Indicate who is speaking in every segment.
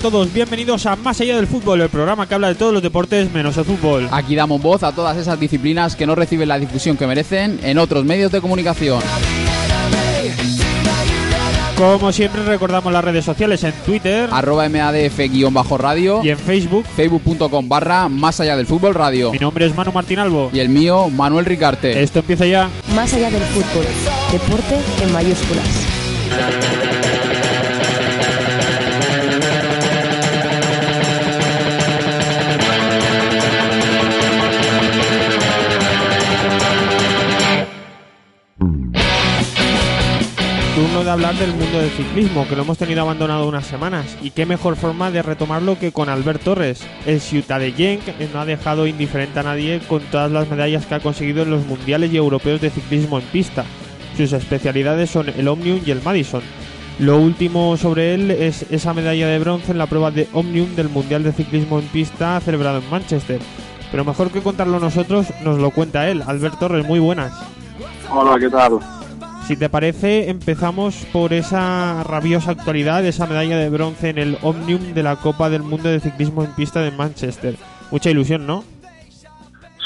Speaker 1: Hola a todos, bienvenidos a Más allá del fútbol, el programa que habla de todos los deportes menos el fútbol.
Speaker 2: Aquí damos voz a todas esas disciplinas que no reciben la difusión que merecen en otros medios de comunicación.
Speaker 1: Como siempre recordamos las redes sociales en Twitter,
Speaker 2: Arroba MADF-radio
Speaker 1: y en Facebook.
Speaker 2: Facebook.com barra Más allá del fútbol radio.
Speaker 1: Mi nombre es Manu Martín Albo.
Speaker 2: Y el mío, Manuel Ricarte.
Speaker 1: Esto empieza ya.
Speaker 3: Más allá del fútbol. Deporte en mayúsculas.
Speaker 1: De hablar del mundo del ciclismo, que lo hemos tenido abandonado unas semanas. Y qué mejor forma de retomarlo que con Albert Torres. El Ciutadellenc no ha dejado indiferente a nadie con todas las medallas que ha conseguido en los mundiales y europeos de ciclismo en pista. Sus especialidades son el Omnium y el Madison. Lo último sobre él es esa medalla de bronce en la prueba de Omnium del Mundial de Ciclismo en Pista celebrado en Manchester. Pero mejor que contarlo nosotros, nos lo cuenta él. Albert Torres, muy buenas.
Speaker 4: Hola, ¿qué tal?
Speaker 1: Si te parece, empezamos por esa rabiosa actualidad, esa medalla de bronce en el Omnium de la Copa del Mundo de Ciclismo en Pista de Manchester. Mucha ilusión, ¿no?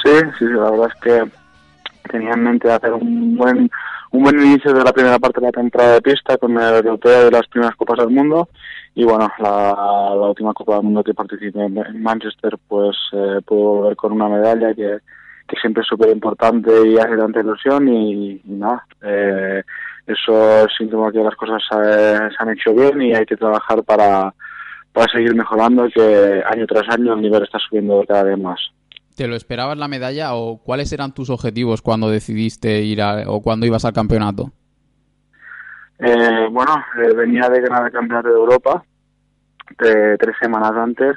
Speaker 4: Sí, sí, la verdad es que tenía en mente hacer un buen un buen inicio de la primera parte de la temporada de pista con el europeo de las primeras Copas del Mundo y bueno, la, última Copa del Mundo que participé en, Manchester pues eh, puedo volver con una medalla que, que siempre es súper importante y hace tanta ilusión y, y nada, eh, eso es síntoma que las cosas se, se han hecho bien y hay que trabajar para, para seguir mejorando que año tras año el nivel está subiendo cada vez más.
Speaker 2: ¿Te lo esperabas la medalla o cuáles eran tus objetivos cuando decidiste ir a, o cuando ibas al campeonato?
Speaker 4: Eh, bueno, eh, venía de ganar el campeonato de Europa eh, tres semanas antes,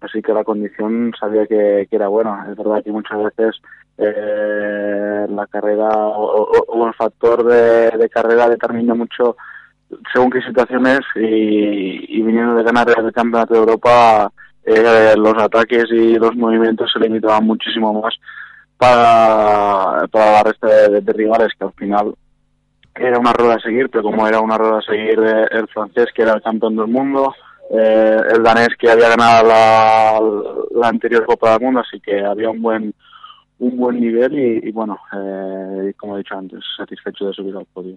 Speaker 4: así que la condición sabía que, que, era buena. Es verdad que muchas veces eh, la carrera o, o, el factor de, de carrera determina mucho según qué situaciones y, y viniendo de ganar el campeonato de Europa eh, los ataques y los movimientos se limitaban muchísimo más para, para la resta de, de, rivales que al final era una rueda a seguir, pero como era una rueda a seguir el francés que era el campeón del mundo, eh, el danés que había ganado la, la, anterior Copa del Mundo, así que había un buen un buen nivel y, bueno, eh, como he dicho antes, satisfecho de subir al podio.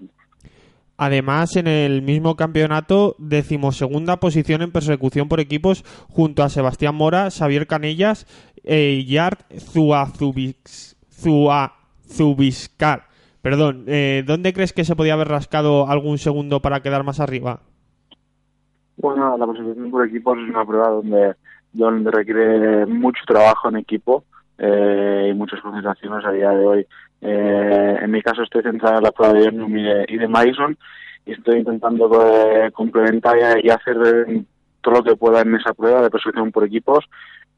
Speaker 1: Además, en el mismo campeonato, decimosegunda posición en persecución por equipos junto a Sebastián Mora, Xavier Canellas e Yard Zuazubiscar. Perdón, eh, ¿dónde crees que se podía haber rascado algún segundo para quedar más arriba?
Speaker 4: Bueno, la persecución por equipos es una prueba donde, donde requiere mucho trabajo en equipo eh, y muchas concentraciones a día de hoy. Eh, en mi caso estoy centrado en la prueba de Irnum y de, Madison y estoy intentando eh, complementar y, hacer todo lo que pueda en esa prueba de persecución por equipos,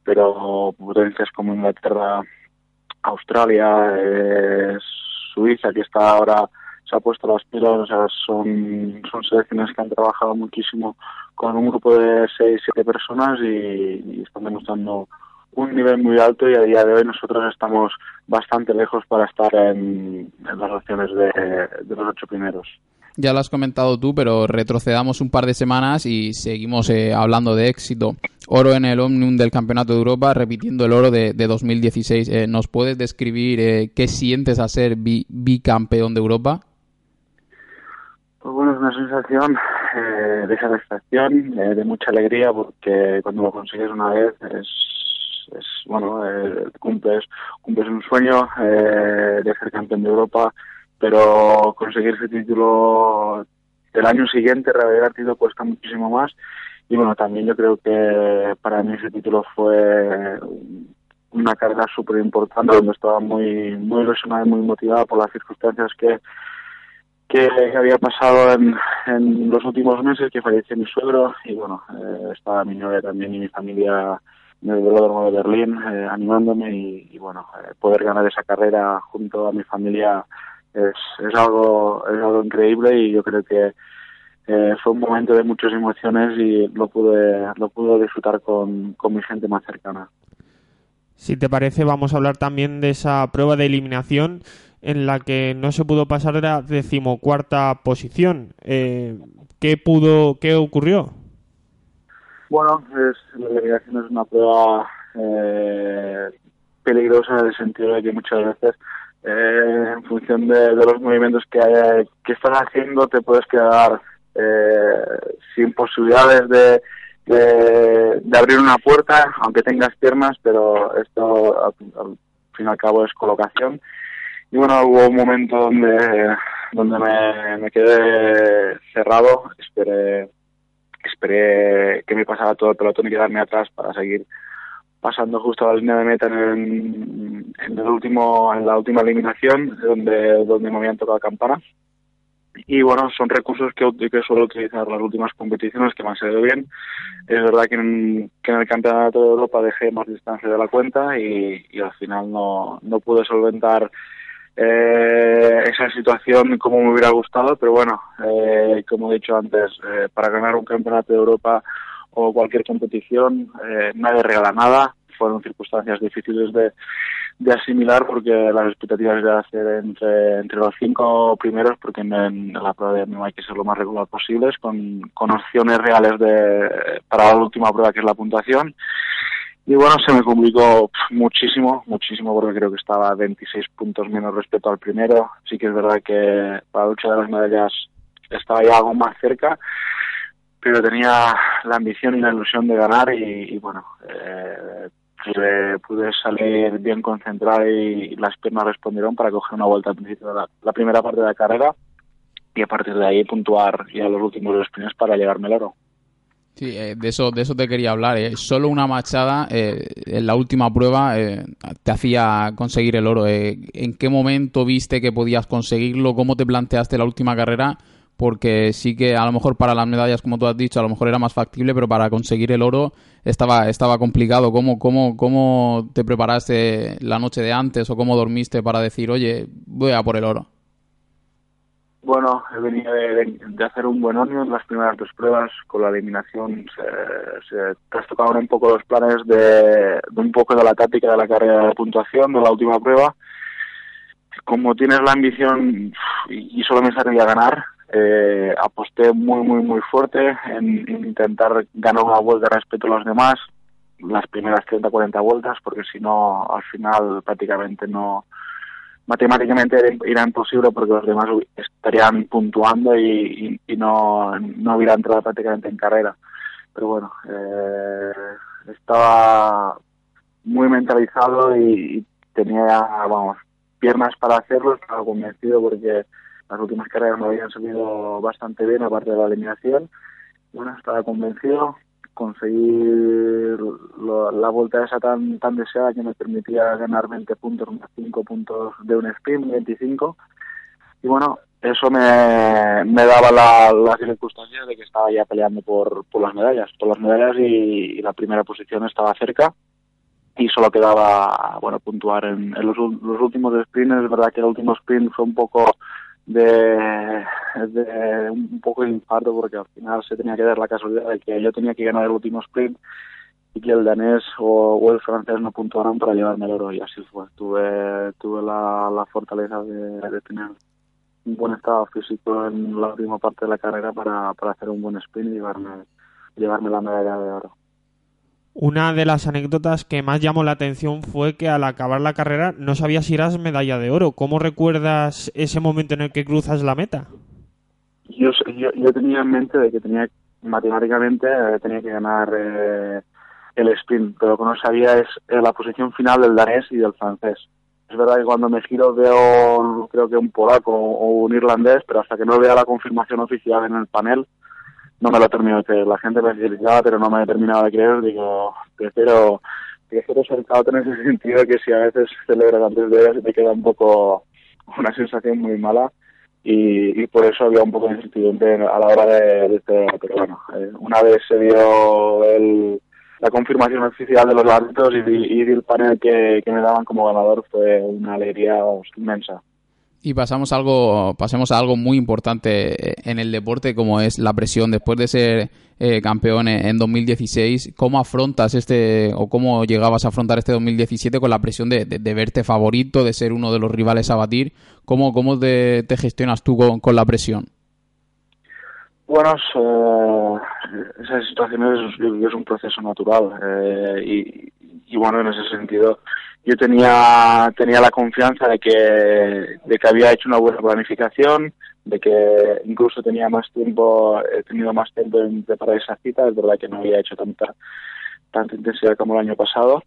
Speaker 4: pero potencias como Inglaterra, Australia, eh, Suiza, que está ahora se ha puesto las pilas, o sea, son selecciones que han trabajado muchísimo con un grupo de seis, siete personas y, y están demostrando un nivel muy alto y a día de hoy nosotros estamos bastante lejos para estar en, en las opciones de, de, los ocho primeros.
Speaker 2: Ya lo has comentado tú, pero retrocedamos un par de semanas y seguimos eh, hablando de éxito. Oro en el Omnium del Campeonato de Europa, repitiendo el oro de, de 2016. Eh, ¿Nos puedes describir eh, qué sientes a ser bi bicampeón de Europa?
Speaker 4: Pues bueno, es una sensación eh, de satisfacción, eh, de mucha alegría, porque cuando lo consigues una vez es, es bueno, eh, cumples, cumples un sueño eh, de ser campeón de Europa, pero conseguir ese título del año siguiente, revalidar el título cuesta muchísimo más. Y bueno, también yo creo que para mí ese título fue una carga súper importante, donde estaba muy, muy ilusionada y muy motivada por las circunstancias que, que había pasado en, en, los últimos meses, que falleció mi suegro y bueno, eh, estaba mi novia también y mi familia en el velódromo de Berlín eh, animándome y, bueno, eh, poder ganar esa carrera junto a mi familia es, es algo es algo increíble y yo creo que fue un momento de muchas emociones y lo pude lo pude disfrutar con, con mi gente más cercana.
Speaker 1: Si te parece, vamos a hablar también de esa prueba de eliminación en la que no se pudo pasar de la decimocuarta posición. Eh, ¿Qué pudo, qué ocurrió?
Speaker 4: Bueno, es, la eliminación es una prueba eh, peligrosa en el sentido de que muchas veces eh, en función de, los movimientos que, hay, que estás haciendo te puedes quedar eh, sin posibilidades de, de, abrir una puerta, aunque tengas piernas, pero esto al, fin y al cabo es colocación. Y bueno, hubo un momento donde, donde me, me quedé cerrado, esperé esperé que me pasara todo el pelotón y quedarme atrás para seguir pasando justo a la línea de meta en, el, último en la última eliminación donde donde me habían tocado campana. Y bueno son recursos que, que suelo utilizar las últimas competiciones que me han salido bien. Es verdad que en, el campeonato de Europa dejé más distancia de la cuenta y, y al final no, no pude solventar eh, esa situación como me hubiera gustado, pero bueno, eh, como he dicho antes, eh, para ganar un campeonato de Europa o cualquier competición, eh, nadie regala nada. Fueron circunstancias difíciles de, de asimilar porque las expectativas de hacer entre, entre los cinco primeros, porque en, la prueba de no hay que ser lo más regular posibles, con, con opciones reales de, para la última prueba que es la puntuación. Y bueno, se me complicó muchísimo, muchísimo, porque creo que estaba a 26 puntos menos respecto al primero. Sí que es verdad que para la lucha de las medallas estaba ya algo más cerca, pero tenía la ambición y la ilusión de ganar y, bueno, eh, pude, salir bien concentrado y las piernas respondieron para coger una vuelta al principio de la, primera parte de la carrera y a partir de ahí puntuar ya los últimos sprints para llegarme al oro.
Speaker 2: Sí, eh, de eso de eso te quería hablar. Eh. Solo una machada eh, en la última prueba te hacía conseguir el oro. ¿En qué momento viste que podías conseguirlo? ¿Cómo te planteaste la última carrera? Porque sí que a lo mejor para las medallas, como tú has dicho, a lo mejor era más factible, pero para conseguir el oro estaba, estaba complicado. ¿Cómo, cómo, ¿Cómo te preparaste la noche de antes o cómo dormiste para decir, oye, voy a por el oro?
Speaker 4: Bueno, he venido de, hacer un buen año en las primeras dos pruebas. Con la eliminación se, se trastocaron un poco los planes de, un poco de la táctica de la carrera de puntuación de la última prueba. Como tienes la ambición y, solo me salía ganar, eh, aposté muy, muy, muy fuerte en, en, intentar ganar una vuelta respecto a los demás, las primeras 30-40 vueltas, porque si no, al final prácticamente no, matemáticamente era imposible porque los demás estarían puntuando y, no, no hubiera entrado prácticamente en carrera. Pero bueno, eh, estaba muy mentalizado y, tenía, vamos, piernas para hacerlo, estaba convencido porque las últimas carreras me habían salido bastante bien, aparte de la eliminación. Bueno, estaba convencido, conseguir la vuelta esa tan tan deseada que me permitía ganar 20 puntos más 5 puntos de un sprint, 25. Y bueno, eso me, me daba la, la circunstancia de que estaba ya peleando por, por las medallas, por las medallas y, la primera posición estaba cerca y solo quedaba bueno puntuar en, los, los últimos sprints. Es verdad que el último sprint fue un poco de, un poco de infarto porque al final se tenía que dar la casualidad de que yo tenía que ganar el último sprint y que el danés o, el francés no puntuaron para llevarme el oro y así fue. Tuve, tuve la, la fortaleza de, de, tener un buen estado físico en la última parte de la carrera para, para hacer un buen sprint y llevarme, llevarme la medalla de oro.
Speaker 1: Una de las anécdotas que más llamó la atención fue que al acabar la carrera no sabías si eras medalla de oro. ¿Cómo recuerdas ese momento en el que cruzas la meta?
Speaker 4: Yo, yo, tenía en mente de que tenía matemáticamente eh, tenía que ganar eh, el sprint, pero lo que no sabía es eh, la posición final del danés y del francés. Es verdad que cuando me giro veo creo que un polaco o un irlandés, pero hasta que no vea la confirmación oficial en el panel, no me lo termino de creer. La gente me felicitaba, pero no me he terminado de creer. Digo, prefiero, prefiero ser cauto en ese sentido que si a veces celebras antes de ellas te queda un poco una sensación muy mala. Y, por eso había un poco de incertidumbre a la hora de, de pero bueno, eh, una vez se dio el, la confirmación oficial de los árbitros y, y, el panel que, que me daban como ganador fue una alegría inmensa.
Speaker 2: Y pasamos algo, pasemos a algo muy importante en el deporte, como es la presión. Después de ser eh, campeón en 2016, ¿cómo afrontas este, o cómo llegabas a afrontar este 2017 con la presión de, verte favorito, de ser uno de los rivales a batir? ¿Cómo, cómo te, gestionas tú con, la presión?
Speaker 4: Bueno, eh, esas situaciones es, un proceso natural eh, y, y, bueno, en ese sentido yo tenía tenía la confianza de que de que había hecho una buena planificación, de que incluso tenía más tiempo, he tenido más tiempo en preparar esa cita, es verdad que no había hecho tanta tanta intensidad como el año pasado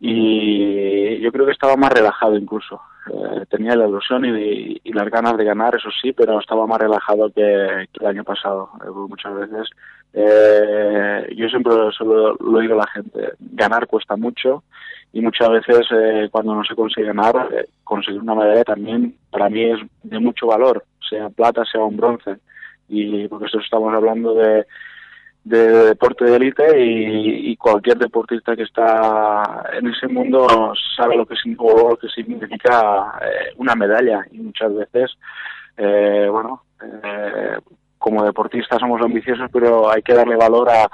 Speaker 4: y yo creo que estaba más relajado incluso. Eh, tenía la ilusión y, y, las ganas de ganar, eso sí, pero estaba más relajado que, el año pasado. Eh, muchas veces, eh, yo siempre solo lo digo a la gente, ganar cuesta mucho y muchas veces eh, cuando no se consigue ganar, eh, conseguir una medalla también para mí es de mucho valor, sea plata, sea un bronce. Y porque esto estamos hablando de, de deporte de élite y, cualquier deportista que está en ese mundo sabe lo que significa, lo que significa eh, una medalla y muchas veces, eh, bueno, eh, como deportistas somos ambiciosos, pero hay que darle valor a,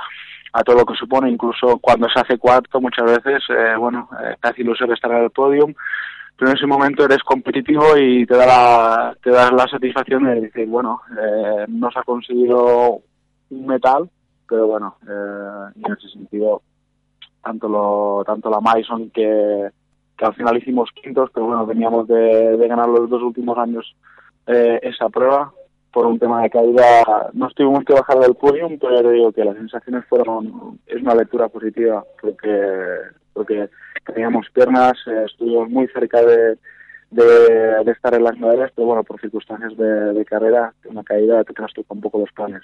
Speaker 4: a todo lo que supone, incluso cuando se hace cuarto muchas veces, eh, bueno, eh, te hace ilusión estar en el podium, pero en ese momento eres competitivo y te da la, te da la satisfacción de decir, bueno, eh, no ha conseguido un metal, pero bueno, eh, en ese sentido, tanto lo tanto la Mason que, que al final hicimos quintos, pero bueno, veníamos de, de ganar los dos últimos años eh, esa prueba, por un tema de caída no estuvimos que bajar del podium, pero digo que las sensaciones fueron, es una lectura positiva, porque, porque teníamos piernas, eh, estuvimos muy cerca de, de, estar en las medallas, pero bueno, por circunstancias de, de carrera, una caída te trastoca un poco los planes.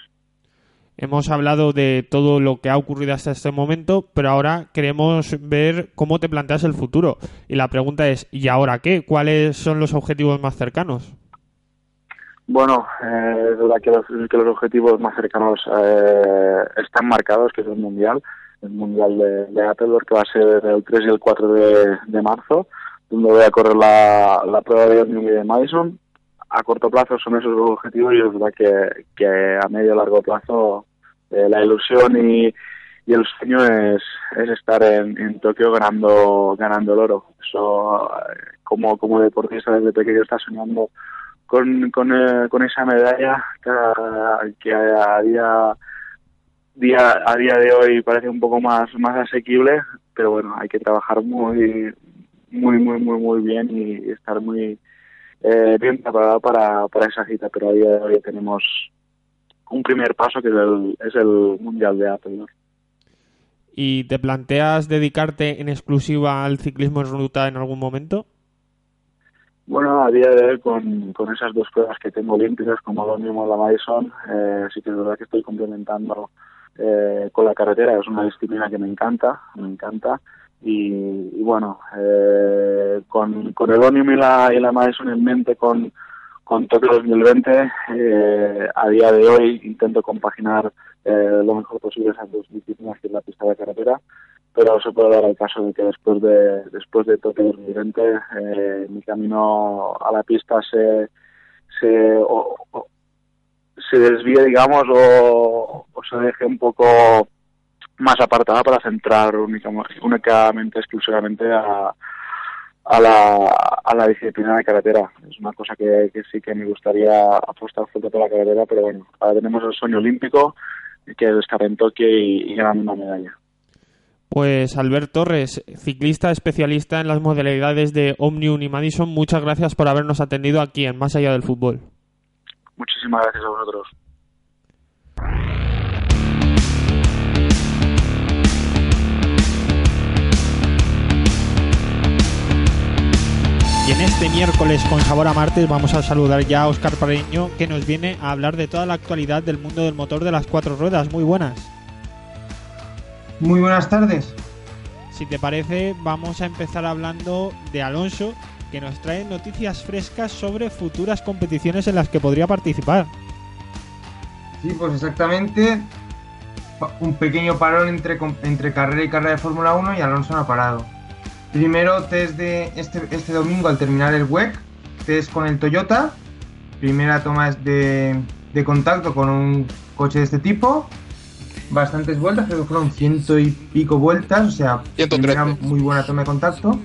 Speaker 1: Hemos hablado de todo lo que ha ocurrido hasta este momento, pero ahora queremos ver cómo te planteas el futuro. Y la pregunta es, ¿y ahora qué? ¿Cuáles son los objetivos más cercanos?
Speaker 4: Bueno, eh, es verdad que los, que los objetivos más cercanos eh, están marcados, que es el Mundial, el Mundial de, de que va a ser el 3 y el 4 de, marzo, donde voy a correr la, la prueba de Omnium y de Madison. A corto plazo son esos los objetivos y es verdad que, que a medio y largo plazo eh, la ilusión y, y el sueño es, es estar en, en Tokio ganando ganando el oro. Eso, eh, como, como deportista desde pequeño está soñando con, con, eh, con esa medalla que, a día día a día de hoy parece un poco más más asequible pero bueno hay que trabajar muy muy muy muy muy bien y estar muy eh, bien preparado para, para esa cita pero a día de hoy tenemos un primer paso que es el, es el mundial de Apple
Speaker 1: ¿Y te planteas dedicarte en exclusiva al ciclismo en ruta en algún momento?
Speaker 4: Bueno, a día de hoy, con, con esas dos pruebas que tengo olímpicas, como lo mismo la Madison, eh, sí que es verdad que estoy complementando eh, con la carretera. Es una disciplina que me encanta, me encanta. Y, bueno, eh, con, el Omnium y la, y la Madison en mente, con, con Tokio 2020, eh, a día de hoy intento compaginar eh, lo mejor posible esas dos disciplinas, que es la pista de carretera pero se puede dar el caso de que después de después de Tokio 2020 eh, mi camino a la pista se se o, se desvíe digamos o, se deje un poco más apartada para centrar únicamente, exclusivamente a, a la, a la disciplina de carretera. Es una cosa que, sí que me gustaría apostar fuerte por la carretera, pero bueno, ahora tenemos el sueño olímpico, que es estar en Tokio y, y ganar una medalla.
Speaker 1: Pues Albert Torres, ciclista especialista en las modalidades de Omnium y Madison, muchas gracias por habernos atendido aquí en Más Allá del Fútbol.
Speaker 4: Muchísimas gracias a vosotros.
Speaker 1: Y en este miércoles con sabor a martes vamos a saludar ya a Oscar Pareño que nos viene a hablar de toda la actualidad del mundo del motor de las cuatro ruedas. Muy buenas.
Speaker 5: Muy buenas tardes.
Speaker 1: Si te parece, vamos a empezar hablando de Alonso, que nos trae noticias frescas sobre futuras competiciones en las que podría participar.
Speaker 5: Sí, pues exactamente. Un pequeño parón entre, entre carrera y carrera de Fórmula 1 y Alonso no ha parado. Primero test de este, este domingo al terminar el WEC, test con el Toyota. Primera toma de, de contacto con un coche de este tipo bastantes vueltas, creo que fueron ciento y pico vueltas, o sea, primera muy buena toma de contacto.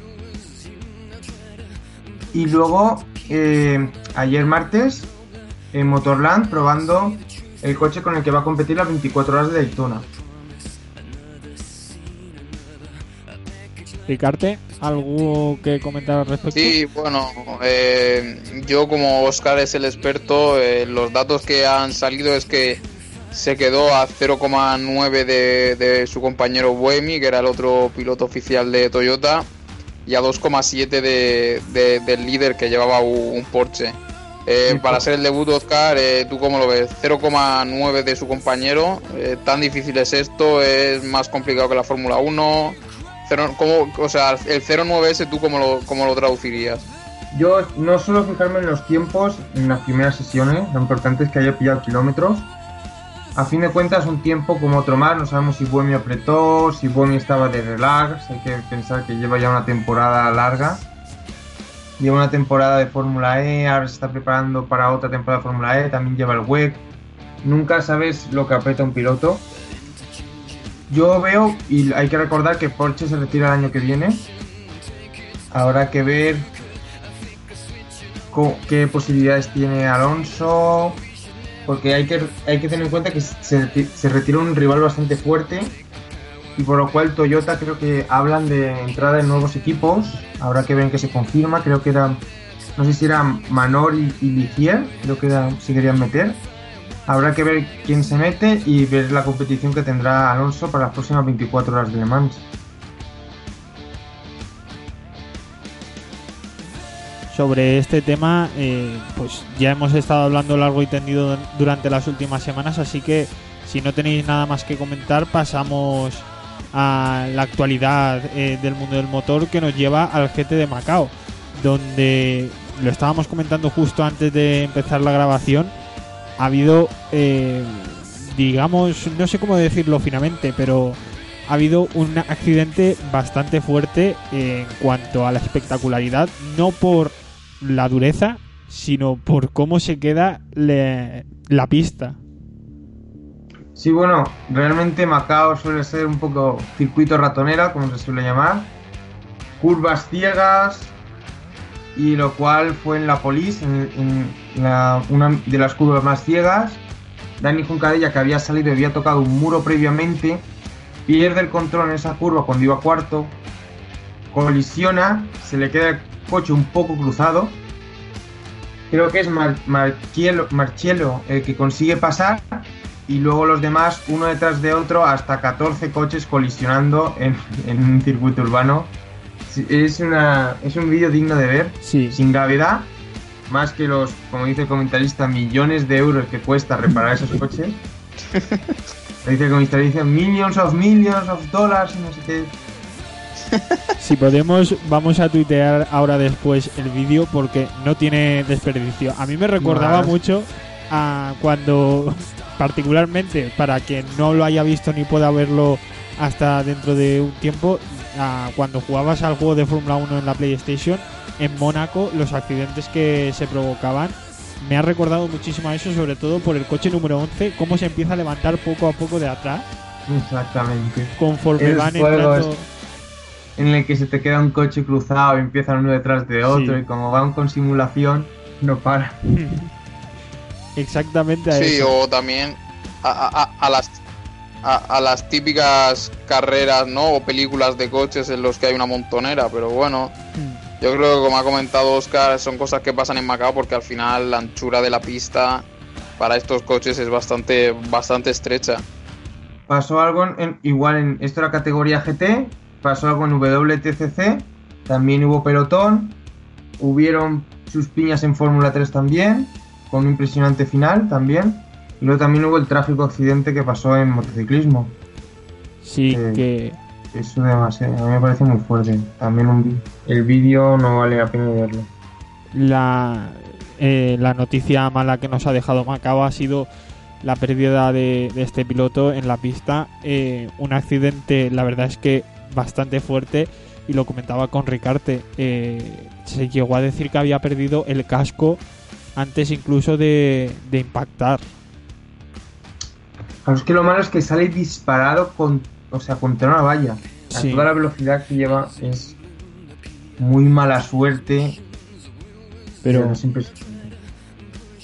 Speaker 5: Y luego, eh, ayer martes, en Motorland, probando el coche con el que va a competir las 24 horas de Daytona.
Speaker 1: Ricarte, ¿algo que comentar al respecto?
Speaker 6: Sí, bueno, eh, yo como Oscar es el experto, eh, los datos que han salido es que se quedó a 0,9 de, de su compañero Buemi, que era el otro piloto oficial de Toyota, y a 2,7 de, de- del líder que llevaba un, Porsche. Eh, para ser el debut, Oscar, eh, ¿tú cómo lo ves? 0,9 de su compañero. eh, ¿Tan difícil es esto? ¿Es más complicado que la Fórmula 1? Cero- ¿cómo- o sea, el 0,9 ese, ¿tú cómo lo, cómo lo traducirías?
Speaker 5: Yo no suelo fijarme en los tiempos en las primeras sesiones, lo importante es que haya pillado kilómetros. A fin de cuentas, un tiempo como otro más, no sabemos si Buemi apretó, si Buemi estaba de relax, hay que pensar que lleva ya una temporada larga. Lleva una temporada de Fórmula E, ahora se está preparando para otra temporada de Fórmula E, también lleva el WEC. Nunca sabes lo que aprieta un piloto. Yo veo, y hay que recordar que Porsche se retira el año que viene. Habrá que ver qué posibilidades tiene Alonso, porque hay que, hay que tener en cuenta que se, se retiró un rival bastante fuerte y por lo cual Toyota creo que hablan de entrada en nuevos equipos, habrá que ver en qué se confirma, creo que era, no sé si era Manor y, y creo que era, si querían meter. Habrá que ver quién se mete y ver la competición que tendrá Alonso para las próximas 24 horas de Le Mans.
Speaker 1: Sobre este tema, eh, pues ya hemos estado hablando largo y tendido durante las últimas semanas, así que si no tenéis nada más que comentar, pasamos a la actualidad eh, del mundo del motor que nos lleva al GT de Macao, donde lo estábamos comentando justo antes de empezar la grabación. Ha habido, eh, digamos, no sé cómo decirlo finamente, pero ha habido un accidente bastante fuerte en cuanto a la espectacularidad, no por la dureza, sino por cómo se queda la pista.
Speaker 5: Sí, bueno, realmente Macao suele ser un poco circuito ratonera, como se suele llamar. Curvas ciegas, y lo cual fue en la Polis, en, una de las curvas más ciegas. Dani Juncadella, que había salido y había tocado un muro previamente, pierde el control en esa curva cuando iba cuarto, colisiona, se le queda coche un poco cruzado. Creo que es Mar- Marchiello, Marchiello el que consigue pasar y luego los demás uno detrás de otro hasta 14 coches colisionando en, en un circuito urbano. Es, una, es un vídeo digno de ver,
Speaker 1: Sí,
Speaker 5: sin gravedad, más que los, como dice el comentarista, millones de euros que cuesta reparar esos coches. dice el comentarista, millions of millions of dollars no sé qué.
Speaker 1: si podemos, vamos a tuitear ahora después el vídeo porque no tiene desperdicio. A mí me recordaba
Speaker 5: No, es-
Speaker 1: mucho a cuando, particularmente para quien no lo haya visto ni pueda verlo hasta dentro de un tiempo, a cuando jugabas al juego de Fórmula 1 en la PlayStation, en Mónaco, los accidentes que se provocaban. Me ha recordado muchísimo a eso, sobre todo por el coche número 11, cómo se empieza a levantar poco a poco de atrás,
Speaker 5: Exactamente.
Speaker 1: conforme
Speaker 5: El
Speaker 1: van entrando...
Speaker 5: En el que se te queda un coche cruzado y empiezan uno detrás de otro
Speaker 1: Sí.
Speaker 5: y como van con simulación, no para.
Speaker 1: Exactamente a
Speaker 6: Sí,
Speaker 1: eso.
Speaker 6: o también a, a- a- a las a, a las típicas carreras, ¿no? O películas de coches en los que hay una montonera, pero bueno,
Speaker 1: Mm.
Speaker 6: yo creo que como ha comentado Oscar, son cosas que pasan en Macao porque al final la anchura de la pista para estos coches es bastante bastante estrecha.
Speaker 5: Pasó algo en, en- igual en esto era categoría GT, pasó algo en WTCC, también hubo pelotón, hubieron sus piñas en Fórmula 3 también, con un impresionante final también. Y luego también hubo el tráfico accidente que pasó en motociclismo.
Speaker 1: Sí,
Speaker 5: Eh,
Speaker 1: que
Speaker 5: Eso demasiado, a mí me parece muy fuerte. También un el vídeo no vale la pena verlo.
Speaker 1: la, eh, la noticia mala que nos ha dejado Macao ha sido la pérdida de, de este piloto en la pista. Eh, un accidente, la verdad es que bastante fuerte. Y lo comentaba con Ricarte. eh, se llegó a decir que había perdido el casco antes incluso de, de impactar.
Speaker 5: Claro, es que lo malo es que sale disparado con, o sea, contra una valla. A
Speaker 1: Sí.
Speaker 5: toda la velocidad que lleva es muy mala suerte.
Speaker 1: Pero,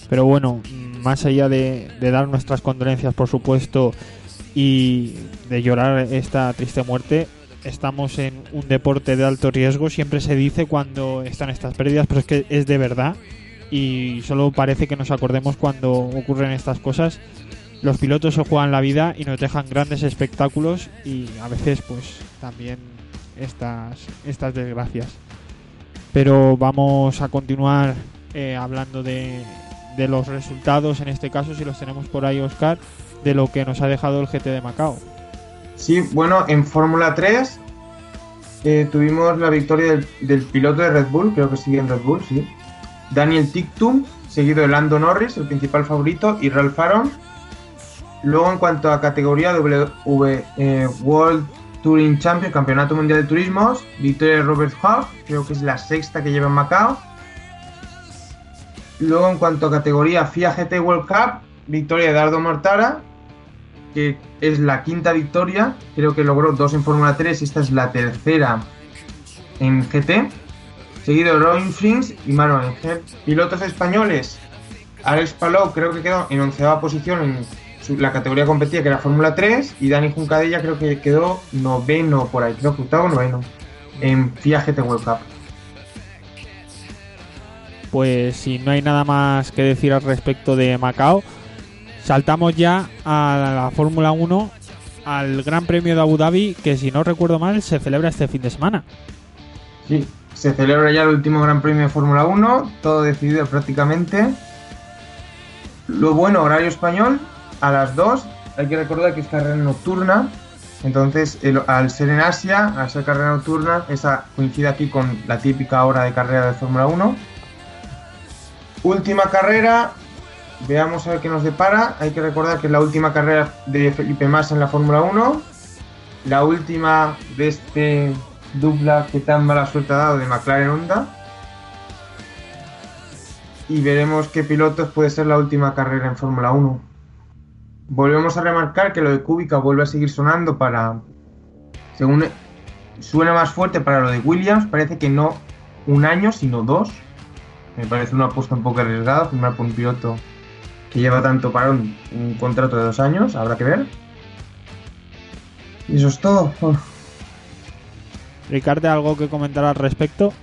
Speaker 1: pero bueno, más allá de, de dar nuestras condolencias, por supuesto, y de llorar esta triste muerte, estamos en un deporte de alto riesgo. Siempre se dice cuando están estas pérdidas, pero es que es de verdad. Y solo parece que nos acordemos cuando ocurren estas cosas. Los pilotos se juegan la vida y nos dejan grandes espectáculos y a veces pues también estas, estas desgracias. Pero vamos a continuar eh, hablando de, de los resultados, en este caso si los tenemos por ahí Oscar, de lo que nos ha dejado el GT de Macao.
Speaker 5: Sí, bueno, en Fórmula 3 eh, tuvimos la victoria del, piloto de Red Bull, creo que sigue en Red Bull, sí. Daniel Tictum, seguido de Lando Norris, el principal favorito, y Ralph Aron. Luego, en cuanto a categoría W eh, World Touring Champion, Campeonato Mundial de Turismos, victoria de Robert Huff, creo que es la sexta que lleva en Macao. Luego, en cuanto a categoría FIA GT World Cup, victoria de Dardo Mortara, que es la quinta victoria, creo que logró dos en Fórmula 3 y esta es la tercera en GT. Seguido de Robin y Maro Engel. Pilotos españoles, Alex Palou creo que quedó en onceava posición en la categoría competida que era Fórmula 3 y Dani Juncadella creo que quedó noveno por ahí, creo que octavo noveno en FIA GT World Cup.
Speaker 1: Pues si no hay nada más que decir al respecto de Macao, saltamos ya a la Fórmula 1, al Gran Premio de Abu Dhabi, que si no recuerdo mal se celebra este fin de semana.
Speaker 5: Sí, se celebra ya el último Gran Premio de Fórmula 1, todo decidido prácticamente. Lo bueno, horario español, a las 2. Hay que recordar que es carrera nocturna. Entonces, al ser en Asia, al ser carrera nocturna, esa coincide aquí con la típica hora de carrera de Fórmula 1. Última carrera, veamos a ver qué nos depara. Hay que recordar que es la última carrera de Felipe Massa en la Fórmula 1. La última de este dupla que tan mala suerte ha dado de McLaren Honda. Y veremos qué pilotos puede ser la última carrera en Fórmula 1. Volvemos a remarcar que lo de Kubica vuelve a seguir sonando para. Según suena más fuerte para lo de Williams, parece que no un año, sino dos. Me parece una apuesta un poco arriesgada, firmar por un piloto que lleva tanto para un, un contrato de dos años, habrá que ver. Y eso es todo.
Speaker 1: Ricardo, ¿algo que comentar al respecto?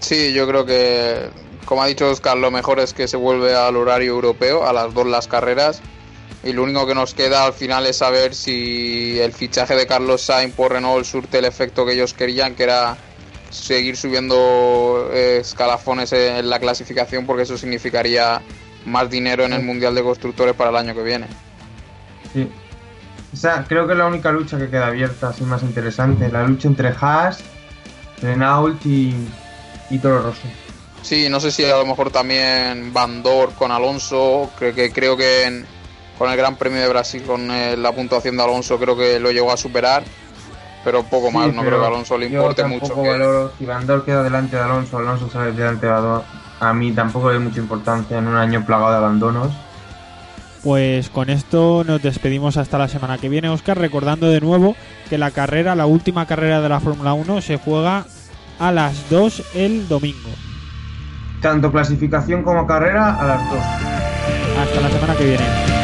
Speaker 2: Sí, yo creo que, como ha dicho Oscar, lo mejor es que se vuelve al horario europeo, a las dos las carreras. Y lo único que nos queda al final es saber si el fichaje de Carlos Sainz por Renault surte el efecto que ellos querían, que era seguir subiendo eh, escalafones en la clasificación, porque eso significaría más dinero en el Mundial de Constructores para el año que viene.
Speaker 5: Sí. O sea, creo que es la única lucha que queda abierta, así más interesante. La lucha entre Haas, Renault y, y Toro Rosso.
Speaker 2: Sí, no sé si a lo mejor también Van Dor con Alonso, creo que, creo que en- con el Gran Premio de Brasil, con eh, la puntuación de Alonso, creo que lo llegó a superar, pero poco más,
Speaker 5: Sí,
Speaker 2: no
Speaker 5: pero
Speaker 2: creo que Alonso le importe mucho. que-
Speaker 5: valoro si Van queda delante de Alonso, Alonso sale delante de Van Dor. A mí tampoco le doy mucha importancia en un año plagado de abandonos.
Speaker 1: Pues con esto nos despedimos hasta la semana que viene, Oscar, recordando de nuevo que la carrera, la última carrera de la Fórmula 1, se juega a las 2 el domingo.
Speaker 5: Tanto clasificación como carrera a las dos.
Speaker 1: Hasta la semana que viene.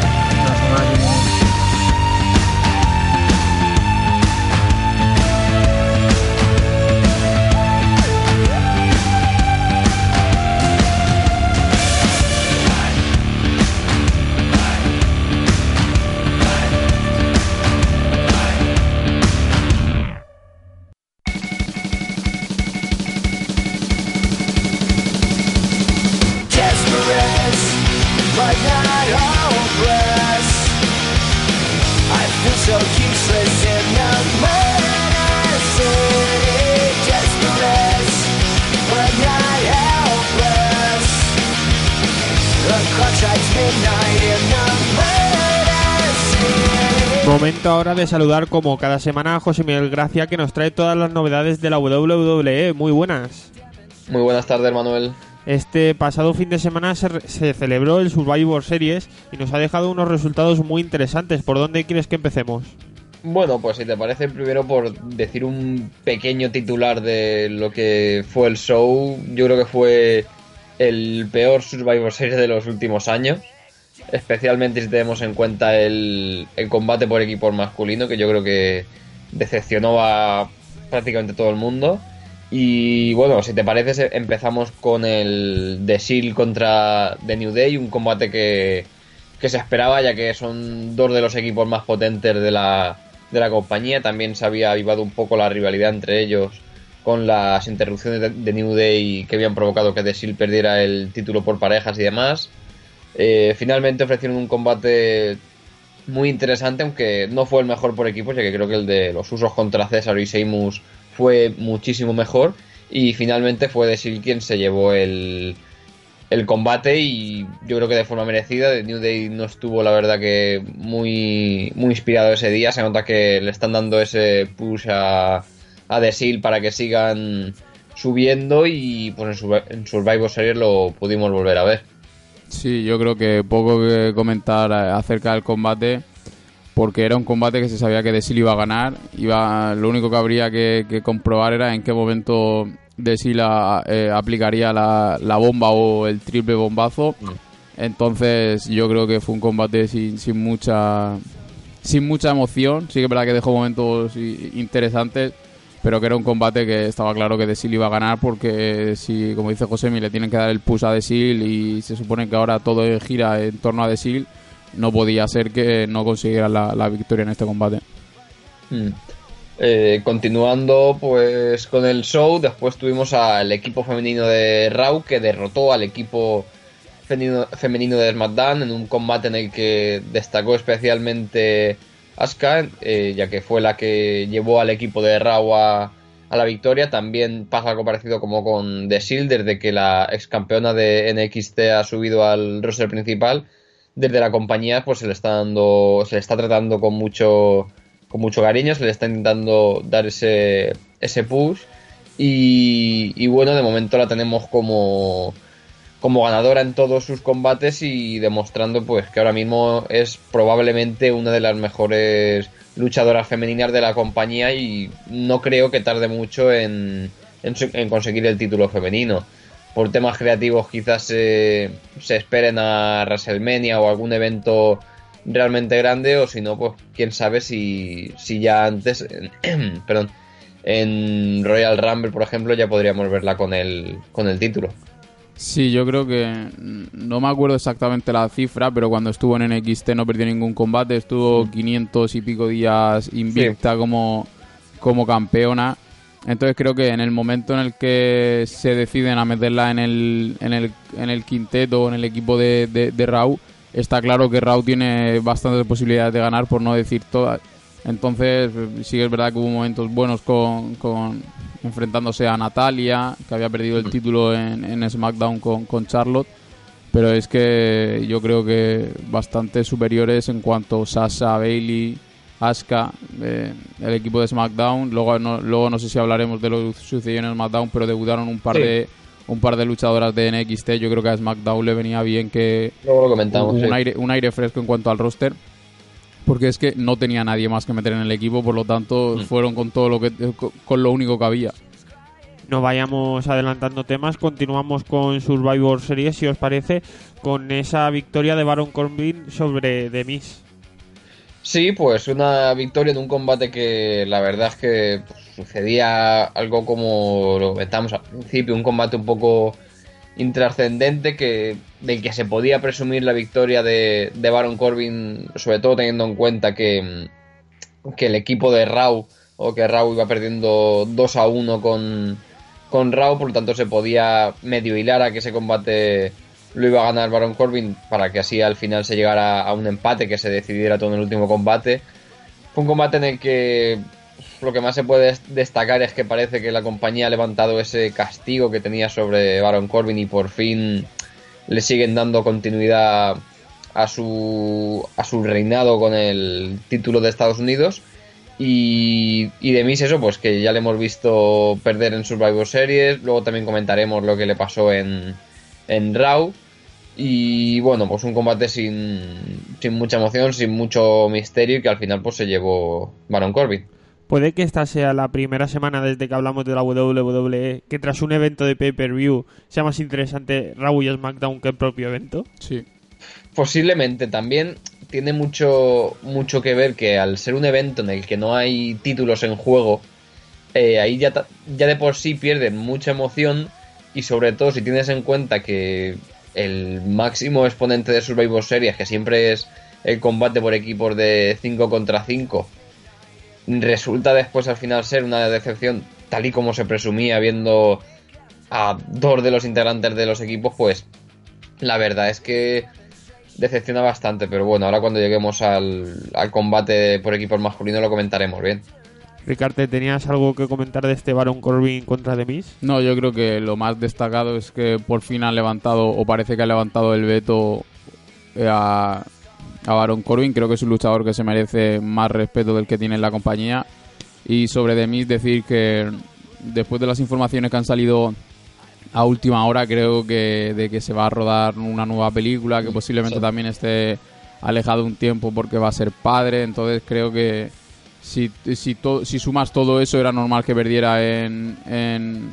Speaker 1: Momento ahora de saludar como cada semana a José Miguel Gracia que nos trae todas las novedades de la WWE. Muy buenas.
Speaker 7: Muy buenas tardes, Manuel.
Speaker 1: Este pasado fin de semana se, celebró el Survivor Series y nos ha dejado unos resultados muy interesantes. ¿Por dónde quieres que empecemos?
Speaker 7: Bueno, pues si te parece, primero por decir un pequeño titular de lo que fue el show, yo creo que fue el peor Survivor Series de los últimos años. Especialmente si tenemos en cuenta el, el combate por equipo masculino, que yo creo que decepcionó a prácticamente todo el mundo. Y bueno, si te parece, empezamos con el The Shield contra The New Day, un combate que, que se esperaba, ya que son dos de los equipos más potentes de la, de la compañía. También se había avivado un poco la rivalidad entre ellos con las interrupciones de, de New Day que habían provocado que The Shield perdiera el título por parejas y demás. Eh, finalmente ofrecieron un combate muy interesante, aunque no fue el mejor por equipos, ya que creo que el de los usos contra César y Seimus fue muchísimo mejor. Y finalmente fue Shield quien se llevó el, el combate y yo creo que de forma merecida. New Day no estuvo, la verdad, que muy, muy inspirado ese día. Se nota que le están dando ese push a, a Shield para que sigan subiendo y pues en Survivor Series lo pudimos volver a ver.
Speaker 2: Sí, yo creo que poco que comentar acerca del combate, porque era un combate que se sabía que Desil iba a ganar. Iba, lo único que habría que, que comprobar era en qué momento Desil eh, aplicaría la, la bomba o el triple bombazo. Entonces yo creo que fue un combate sin, sin mucha sin mucha emoción. Sí que es verdad que dejó momentos interesantes, pero que era un combate que estaba claro que Desil iba a ganar porque si, como dice Josemi, le tienen que dar el push a Desil y se supone que ahora todo gira en torno a Desil, no podía ser que no consiguiera la, la victoria en este combate.
Speaker 7: Mm. Eh, continuando pues con el show, después tuvimos al equipo femenino de Raw que derrotó al equipo femenino, femenino de SmackDown en un combate en el que destacó especialmente Asuka, eh, ya que fue la que llevó al equipo de Raw a, la victoria. También pasa algo parecido como con The Shield, desde que la ex campeona de NXT ha subido al roster principal. Desde la compañía pues se le está dando, se le está tratando con mucho con mucho cariño, se le está intentando dar ese, ese push. Y, y bueno, de momento la tenemos como, como ganadora en todos sus combates y demostrando pues que ahora mismo es probablemente una de las mejores luchadoras femeninas de la compañía y no creo que tarde mucho en, en, conseguir el título femenino. Por temas creativos quizás se, se esperen a WrestleMania o algún evento realmente grande o si no, pues quién sabe si, si ya antes, perdón, en Royal Rumble, por ejemplo, ya podríamos verla con el, con el título.
Speaker 2: Sí, yo creo que no me acuerdo exactamente la cifra, pero cuando estuvo en NXT no perdió ningún combate, estuvo 500 y pico días invicta como, como campeona. Entonces creo que en el momento en el que se deciden a meterla en el, en el, en el quinteto o en el equipo de, de, de Raw, está claro que Raw tiene bastantes posibilidades de ganar, por no decir todas. Entonces sí que es verdad que hubo momentos buenos con, con enfrentándose a Natalia, que había perdido el título en, en SmackDown con, con Charlotte. Pero es que yo creo que bastante superiores en cuanto a Sasha, Bailey, Asuka, eh, el equipo de SmackDown. Luego no, luego no sé si hablaremos de lo que sucedió en SmackDown, pero debutaron un par
Speaker 7: Sí.
Speaker 2: de un par de luchadoras de NXT. Yo creo que a SmackDown le venía bien que
Speaker 7: Luego lo comentamos.
Speaker 2: un,
Speaker 7: sí.
Speaker 2: aire, un aire fresco en cuanto al roster. Porque es que no tenía nadie más que meter en el equipo, por lo tanto
Speaker 7: Mm.
Speaker 2: fueron con todo lo que con, lo único que había.
Speaker 1: No vayamos adelantando temas, continuamos con Survivor Series, si os parece, con esa victoria de Baron Corbin sobre The Miz.
Speaker 7: Sí, pues una victoria en un combate que la verdad es que pues, sucedía algo como lo comentamos al principio, un combate un poco intrascendente que del que se podía presumir la victoria de, de Baron Corbin, sobre todo teniendo en cuenta que, que el equipo de Raw o que Raw iba perdiendo 2 a 1 con, con Raw, por lo tanto se podía medio hilar a que ese combate lo iba a ganar Baron Corbin para que así al final se llegara a un empate que se decidiera todo en el último combate. Fue un combate en el que lo que más se puede des- destacar es que parece que la compañía ha levantado ese castigo que tenía sobre Baron Corbin y por fin le siguen dando continuidad a su, a su reinado con el título de Estados Unidos. Y, y de Miz eso, pues que ya le hemos visto perder en Survivor Series. Luego también comentaremos lo que le pasó en, en Raw. Y bueno, pues un combate sin, sin mucha emoción, sin mucho misterio y que al final pues se llevó Baron Corbin.
Speaker 1: Puede que esta sea la primera semana desde que hablamos de la WWE que tras un evento de pay-per-view sea más interesante Raw y SmackDown que el propio evento.
Speaker 2: Sí.
Speaker 7: Posiblemente también tiene mucho, mucho que ver que al ser un evento en el que no hay títulos en juego, eh, ahí ya, ya de por sí pierden mucha emoción y sobre todo si tienes en cuenta que el máximo exponente de Survivor Series, que siempre es el combate por equipos de 5 contra 5, resulta después al final ser una decepción tal y como se presumía viendo a dos de los integrantes de los equipos, pues la verdad es que decepciona bastante, pero bueno, ahora cuando lleguemos al, al combate por equipos masculinos lo comentaremos bien.
Speaker 1: Ricarte, ¿tenías algo que comentar de este Baron Corbin contra The Miz?
Speaker 2: No, yo creo que lo más destacado es que por fin han levantado, o parece que ha levantado el veto eh, a, a Baron Corbin. Creo que es un luchador que se merece más respeto del que tiene en la compañía. Y sobre The Miz decir que después de las informaciones que han salido a última hora, creo que de que se va a rodar una nueva película, que posiblemente
Speaker 7: Sí.
Speaker 2: también esté alejado un tiempo porque va a ser padre. Entonces creo que si, si, to- si sumas todo eso, era normal que perdiera en, en,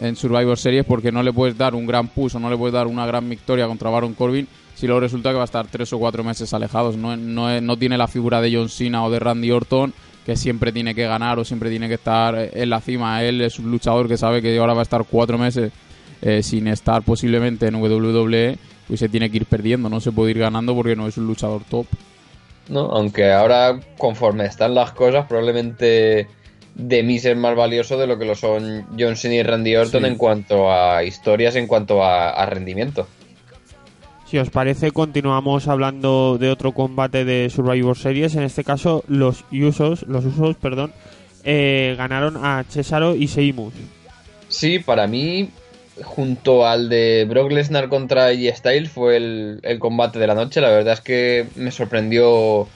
Speaker 2: en Survivor Series porque no le puedes dar un gran push o no le puedes dar una gran victoria contra Baron Corbin si luego resulta que va a estar tres o cuatro meses alejados. No, no, no tiene la figura de John Cena o de Randy Orton que siempre tiene que ganar o siempre tiene que estar en la cima. Él es un luchador que sabe que ahora va a estar cuatro meses eh, sin estar posiblemente en WWE pues se tiene que ir perdiendo, no se puede ir ganando porque no es un luchador top.
Speaker 7: ¿no? Aunque ahora, conforme están las cosas, probablemente de mí es más valioso de lo que lo son John Cena y Randy Orton
Speaker 2: Sí.
Speaker 7: en cuanto a historias, en cuanto a, a rendimiento.
Speaker 1: Si os parece, continuamos hablando de otro combate de Survivor Series. En este caso, los Usos, los Usos, perdón, eh, ganaron a Cesaro y Seimus.
Speaker 7: Sí, para mí, junto al de Brock Lesnar contra AJ Styles, fue el, combate de la noche. La verdad es que me sorprendió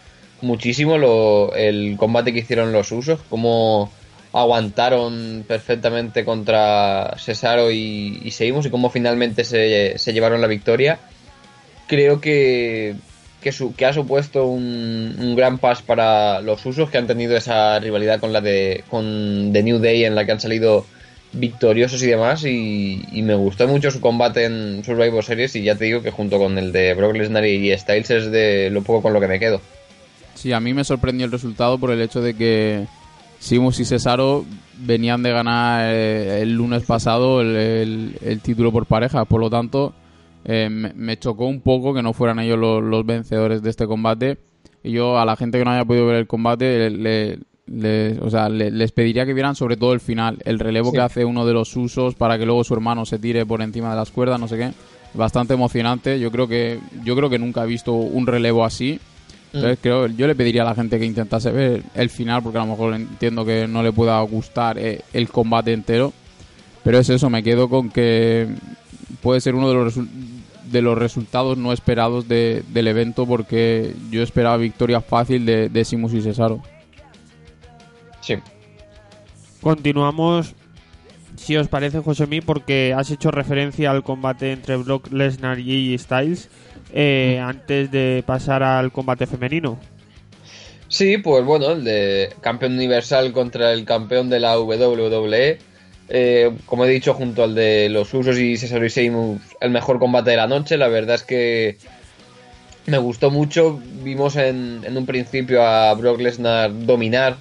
Speaker 7: muchísimo lo- el combate que hicieron los usos, cómo aguantaron perfectamente contra Cesaro y, y Sheamus y cómo finalmente se llevaron la victoria. Creo que, que, su- que ha supuesto un, gran pas para los usos que han tenido esa rivalidad con la de con The New Day en la que han salido victoriosos y demás y, y me gustó mucho su combate en Survivor Series y ya te digo que junto con el de Brock Lesnar y Styles es de lo poco con lo que me quedo.
Speaker 2: Sí, a mí me sorprendió el resultado por el hecho de que Simus y Cesaro venían de ganar eh, el lunes pasado el, el- el título por pareja, por lo tanto eh, me, me chocó un poco que no fueran ellos los, los vencedores de este combate y yo a la gente que no haya podido ver el combate le- le- le- o sea, le- les pediría que vieran sobre todo el final, el relevo
Speaker 7: Sí.
Speaker 2: que hace uno de los usos para que luego su hermano se tire por encima de las cuerdas, no sé qué, bastante emocionante. Yo creo que yo creo que nunca he visto un relevo así. Entonces creo, yo le pediría a la gente que intentase ver el final, porque a lo mejor entiendo que no le pueda gustar eh, el combate entero. Pero es eso, me quedo con que puede ser uno de los, resu- de los resultados no esperados de- del evento, porque yo esperaba victoria fácil de, de Simus y Cesaro.
Speaker 7: Sí.
Speaker 1: Continuamos, si os parece, Josemi, porque has hecho referencia al combate entre Brock Lesnar y Styles eh, antes de pasar al combate femenino.
Speaker 7: Sí, pues bueno, el de campeón universal contra el campeón de la WWE. Eh, como he dicho, junto al de los Usos y Cesaro y Sheamus, el mejor combate de la noche. La verdad es que me gustó mucho. Vimos en, en un principio a Brock Lesnar dominar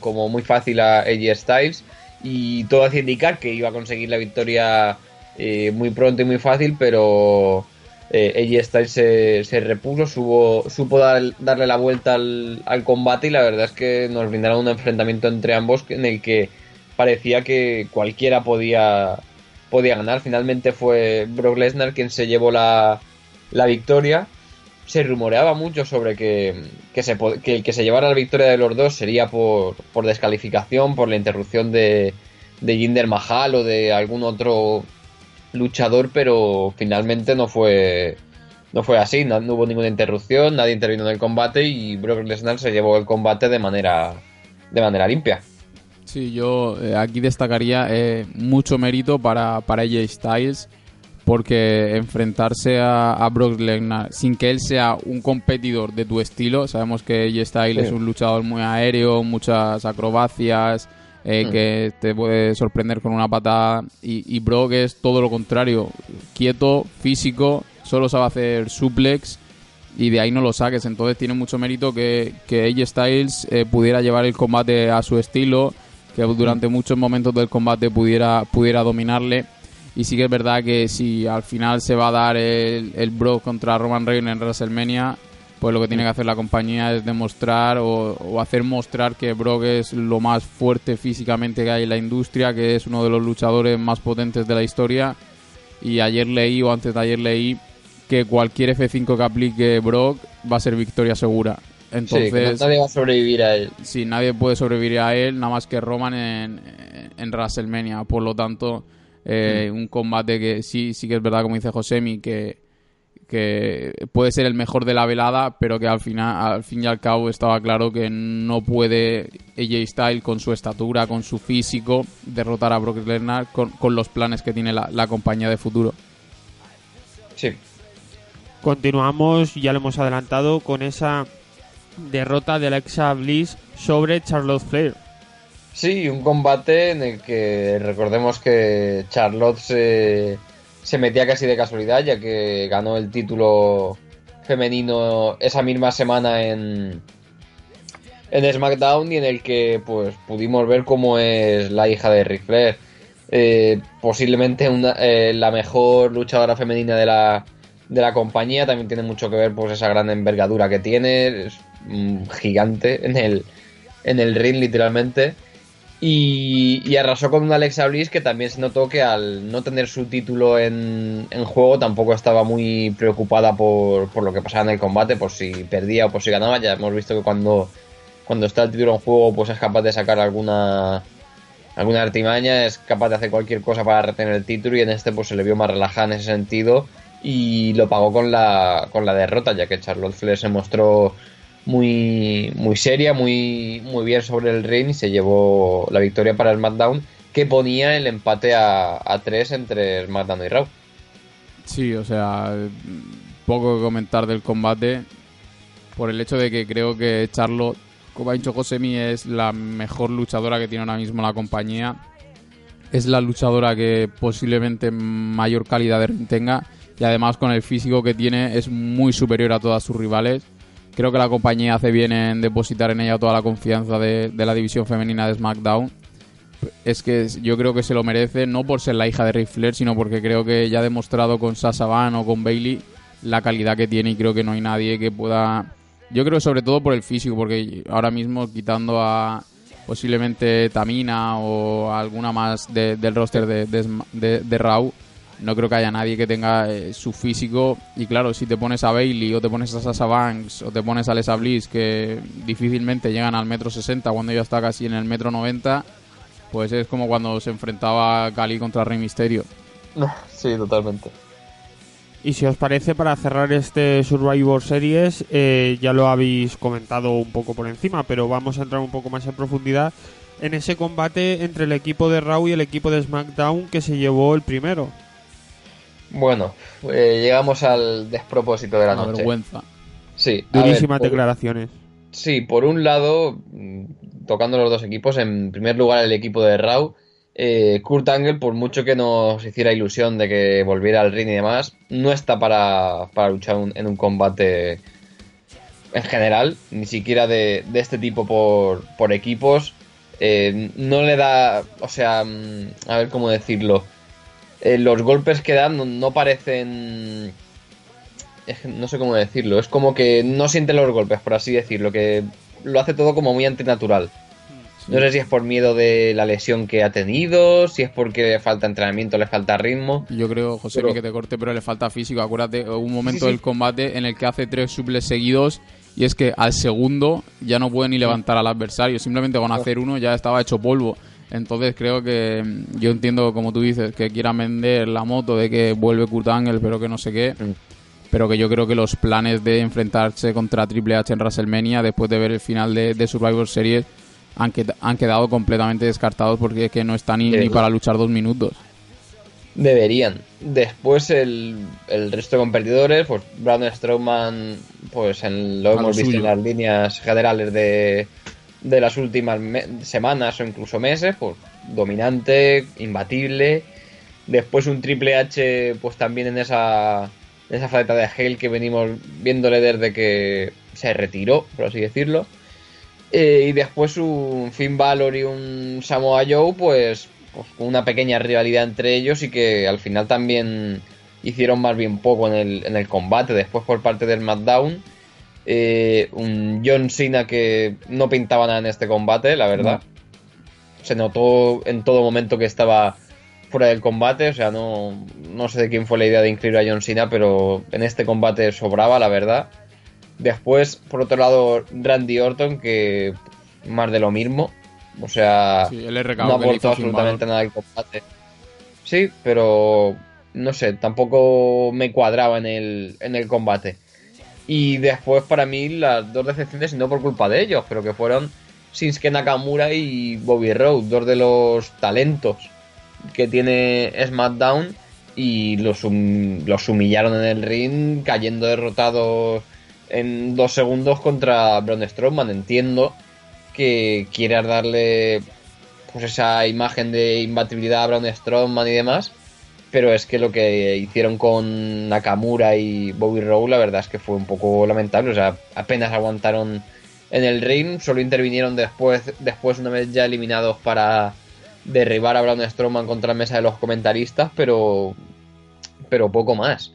Speaker 7: como muy fácil a AJ Styles y todo hacía indicar que iba a conseguir la victoria eh, muy pronto y muy fácil, pero eh, Styles se, repuso, supo, supo dar- darle la vuelta al combate y la verdad es que nos brindaron un enfrentamiento entre ambos en el que parecía que cualquiera podía, podía ganar. Finalmente fue Brock Lesnar quien se llevó la, la victoria. Se rumoreaba mucho sobre que, que, se, que el que se llevara la victoria de los dos sería por, por descalificación, por la interrupción de, de Jinder Mahal o de algún otro luchador, pero finalmente no fue, no fue así, no, no hubo ninguna interrupción, nadie intervino en el combate y Brock Lesnar se llevó el combate de manera, de manera limpia.
Speaker 2: Sí, yo eh, aquí destacaría eh, mucho mérito para, para AJ Styles porque enfrentarse a, a Brock Lesnar sin que él sea un competidor de tu estilo, sabemos que AJ Styles
Speaker 7: Sí.
Speaker 2: es un luchador muy aéreo, muchas acrobacias, eh,
Speaker 7: Mm.
Speaker 2: que te puede sorprender con una patada y, y Brock es todo lo contrario, quieto, físico solo sabe hacer suplex y de ahí no lo saques. Entonces tiene mucho mérito que, que AJ Styles eh, pudiera llevar el combate a su estilo, que durante muchos momentos del combate pudiera, pudiera dominarle. Y sí que es verdad que si al final se va a dar el, el Brock contra Roman Reigns en WrestleMania, pues lo que tiene que hacer la compañía es demostrar o, o hacer mostrar que Brock es lo más fuerte físicamente que hay en la industria, que es uno de los luchadores más potentes de la historia. Y ayer leí, o antes de ayer leí, que cualquier F5 que aplique Brock va a ser victoria segura.
Speaker 7: Sí, que no-
Speaker 2: Entonces,
Speaker 7: nadie va a sobrevivir a él.
Speaker 2: Sí, nadie puede sobrevivir a él, nada más que Roman en, en WrestleMania. Por lo tanto, eh, un combate que sí, sí que es verdad, como dice Josemi, que, que puede ser el mejor de la velada, pero que al final, al fin y al cabo, estaba claro que no puede AJ Styles con su estatura, con su físico, derrotar a Brock Lesnar con, con los planes que tiene la, la compañía de futuro.
Speaker 7: Sí.
Speaker 1: Continuamos, ya lo hemos adelantado, con esa derrota de Alexa Bliss sobre Charlotte Flair.
Speaker 7: Sí, un combate en el que recordemos que Charlotte se, se metía casi de casualidad, ya que ganó el título femenino esa misma semana en, en SmackDown y en el que pues pudimos ver cómo es la hija de Ric Flair. Eh, posiblemente una- eh, la mejor luchadora femenina de la, de la compañía, también tiene mucho que ver pues esa gran envergadura que tiene, mm, gigante en el, en el ring literalmente. Y, y arrasó con una Alexa Bliss que también se notó que al no tener su título en, en juego tampoco estaba muy preocupada por, por lo que pasaba en el combate, por si perdía o por si ganaba. Ya hemos visto que cuando, cuando está el título en juego pues es capaz de sacar alguna, alguna artimaña, es capaz de hacer cualquier cosa para retener el título y en este pues se le vio más relajada en ese sentido y lo pagó con la, con la derrota, ya que Charlotte Flair se mostró muy, muy seria, muy, muy bien sobre el ring y se llevó la victoria para el SmackDown que ponía el empate a, a 3 entre SmackDown y Raw.
Speaker 2: Sí, o sea, poco que comentar del combate por el hecho de que creo que Charlotte, como ha dicho Josemi, es la mejor luchadora que tiene ahora mismo la compañía. Es la luchadora que posiblemente mayor calidad de ring tenga y además con el físico que tiene es muy superior a todas sus rivales. Creo que la compañía hace bien en depositar en ella toda la confianza de, de la división femenina de SmackDown. Es que yo creo que se lo merece, no por ser la hija de Ric Flair, sino porque creo que ya ha demostrado con Sasha Van o con Bailey la calidad que tiene y creo que no hay nadie que pueda... Yo creo sobre todo por el físico, porque ahora mismo quitando a posiblemente Tamina o alguna más de- del roster de, de, de Raw, no creo que haya nadie que tenga eh, su físico. Y claro, si te pones a Bailey o te pones a Sasha Banks o te pones a Alexa Bliss, que difícilmente llegan al metro 60 cuando ella está casi en el metro 90, pues es como cuando se enfrentaba Cali contra Rey Misterio.
Speaker 7: Sí, totalmente.
Speaker 1: Y si os parece, para cerrar este Survivor Series, eh, ya lo habéis comentado un poco por encima, pero vamos a entrar un poco más en profundidad en ese combate entre el equipo de Raw y el equipo de SmackDown que se llevó el primero.
Speaker 7: Bueno, eh, llegamos al despropósito de la
Speaker 2: Una
Speaker 7: noche.
Speaker 2: vergüenza.
Speaker 7: Sí, ver,
Speaker 1: Durísimas
Speaker 7: por-
Speaker 1: declaraciones.
Speaker 7: Sí, por un lado, mm, tocando los dos equipos, en primer lugar el equipo de Raw, eh, Kurt Angle, por mucho que nos hiciera ilusión de que volviera al ring y demás, no está para, para luchar un- en un combate en general, ni siquiera de, de este tipo por, por equipos. Eh, no le da, o sea, mm, a ver cómo decirlo. Eh, los golpes que dan no, no parecen es no sé cómo decirlo, es como que no siente los golpes, por así decirlo, que lo hace todo como muy antinatural. No sé si es por miedo de la lesión que ha tenido, si es porque le falta entrenamiento, le falta ritmo.
Speaker 2: Yo creo, José,
Speaker 7: Pero-
Speaker 2: que te corte, pero le falta físico. Acuérdate, hubo un momento
Speaker 7: Sí, sí.
Speaker 2: del combate en el que hace tres suples seguidos y es que al segundo ya no puede ni levantar al adversario. Simplemente con hacer uno ya estaba hecho polvo. Entonces creo que mm, yo entiendo, como tú dices, que quieran vender la moto de que vuelve Kurt Angle, pero que no sé qué. Pero que yo creo que los planes de enfrentarse contra Triple H en WrestleMania, después de ver el final de, de Survivor Series, han, qued- han quedado completamente descartados porque es que no está ni, para luchar dos minutos.
Speaker 7: Deberían. Después el, el resto de competidores, pues Braun Strowman, pues en- lo
Speaker 2: A
Speaker 7: hemos
Speaker 2: lo
Speaker 7: visto en las líneas generales de, de las últimas semanas o incluso meses, pues dominante, imbatible. Después un Triple H, pues también en esa esa faceta de Hale que venimos viéndole desde que se retiró, por así decirlo. Eh, y después un Finn Balor y un Samoa Joe, pues, pues una pequeña rivalidad entre ellos y que al final también hicieron más bien poco en el, en el combate. Después por parte del SmackDown, eh, un John Cena que no pintaba nada en este combate, la verdad. Se notó en todo momento que estaba fuera del combate, o sea, no, no sé de quién fue la idea de incluir a John Cena, pero en este combate sobraba, la verdad. Después, por otro lado, Randy Orton, que más de lo mismo. O sea,
Speaker 2: Sí, el
Speaker 7: no aportó absolutamente nada al combate. Sí, pero no sé, tampoco me cuadraba en el, en el combate. Y después, para mí, las dos decepciones, no por culpa de ellos, pero que fueron Shinsuke Nakamura y Bobby Roode, dos de los talentos que tiene SmackDown. Y los, los humillaron en el ring, cayendo derrotados en dos segundos contra Braun Strowman. Entiendo que quieras darle pues esa imagen de imbatibilidad a Braun Strowman y demás. Pero es que lo que hicieron con Nakamura y Bobby Roode, la verdad es que fue un poco lamentable. O sea, apenas aguantaron en el ring, solo intervinieron después, después una vez ya eliminados para derribar a Braun Strowman contra la mesa de los comentaristas, pero, pero poco más.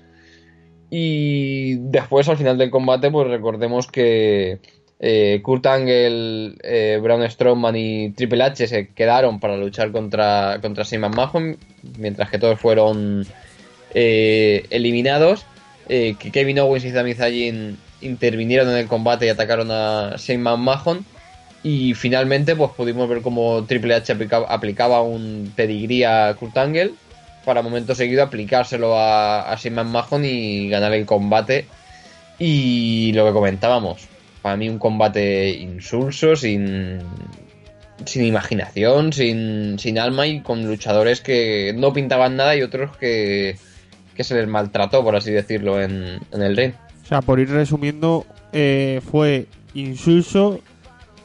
Speaker 7: Y después, al final del combate, pues recordemos que eh, Kurt Angle, eh, Braun Strowman y Triple H se quedaron para luchar contra, contra Shane McMahon, mientras que todos fueron eh, eliminados. Eh, Kevin Owens y Sami Zayn intervinieron en el combate y atacaron a Shane McMahon. Y finalmente, pues pudimos ver cómo Triple H aplicaba, aplicaba un pedigrí a Kurt Angle para momento seguido aplicárselo a, a Shane McMahon y ganar el combate. Y lo que comentábamos, para mí un combate insulso, sin, sin imaginación, sin, sin alma y con luchadores que no pintaban nada y otros que, que se les maltrató, por así decirlo, en, en el ring.
Speaker 1: O sea, por ir resumiendo, eh, fue insulso,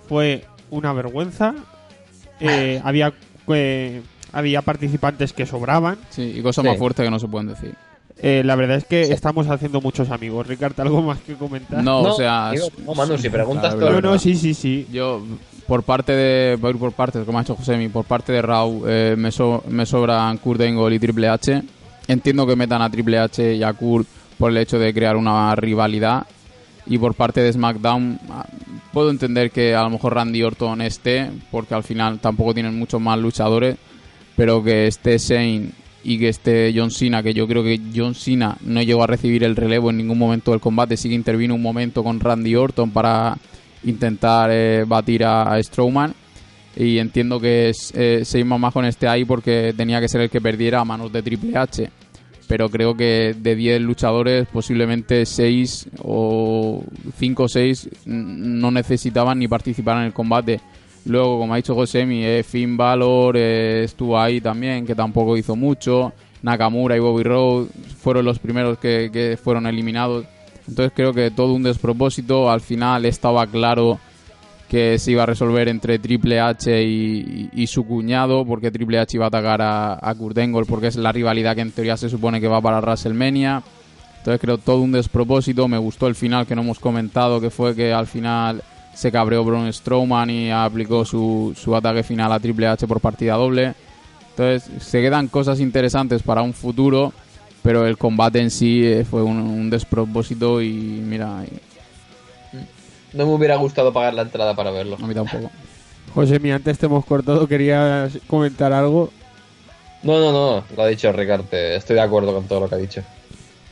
Speaker 1: fue una vergüenza, eh, había, eh, había participantes que sobraban.
Speaker 2: Sí, y cosas
Speaker 7: Sí.
Speaker 2: más fuertes que no se pueden decir.
Speaker 1: Eh, la verdad es que
Speaker 7: Sí.
Speaker 1: estamos haciendo muchos amigos. Ricardo, ¿algo más que comentar?
Speaker 2: No, o sea.
Speaker 7: digo, no, Manu, si preguntas
Speaker 2: Claro,
Speaker 7: todo
Speaker 1: no, no, sí, sí, sí.
Speaker 2: Yo, por parte de. Voy a ir por partes, como ha hecho Josemi, por parte de Raw, eh, me, so- me sobran Kurt Angle y Triple H. Entiendo que metan a Triple H y a Kurt por el hecho de crear una rivalidad. Y por parte de SmackDown, ah, puedo entender que a lo mejor Randy Orton esté, porque al final tampoco tienen muchos más luchadores. Pero que esté Shane y que esté John Cena, que yo creo que John Cena no llegó a recibir el relevo en ningún momento del combate, sí que intervino un momento con Randy Orton para intentar eh, batir a, Strowman. Y entiendo que eh, Shane McMahon esté ahí porque tenía que ser el que perdiera a manos de Triple H. Pero creo que de 10 luchadores, posiblemente 6 o 5 o 6 no necesitaban ni participar en el combate. Luego, como ha dicho Josemi, eh, Finn Balor eh, estuvo ahí también, que tampoco hizo mucho. Nakamura y Bobby Roode fueron los primeros que, que fueron eliminados. Entonces creo que todo un despropósito. Al final estaba claro que se iba a resolver entre Triple H y, y- y su cuñado, porque Triple H iba a atacar a, a Kurt Angle, porque es la rivalidad que en teoría se supone que va para WrestleMania. Entonces creo todo un despropósito. Me gustó el final que no hemos comentado, que fue que al final se cabreó Braun Strowman y aplicó su, su ataque final a Triple H por partida doble. Entonces se quedan cosas interesantes para un futuro, pero el combate en sí eh, fue un, un despropósito y mira, y
Speaker 7: No me hubiera gustado pagar la entrada para verlo.
Speaker 2: a mí tampoco.
Speaker 1: José, mi antes te hemos cortado, querías comentar algo.
Speaker 7: No, no, no, lo ha dicho Ricardo. Estoy de acuerdo con todo lo que ha dicho.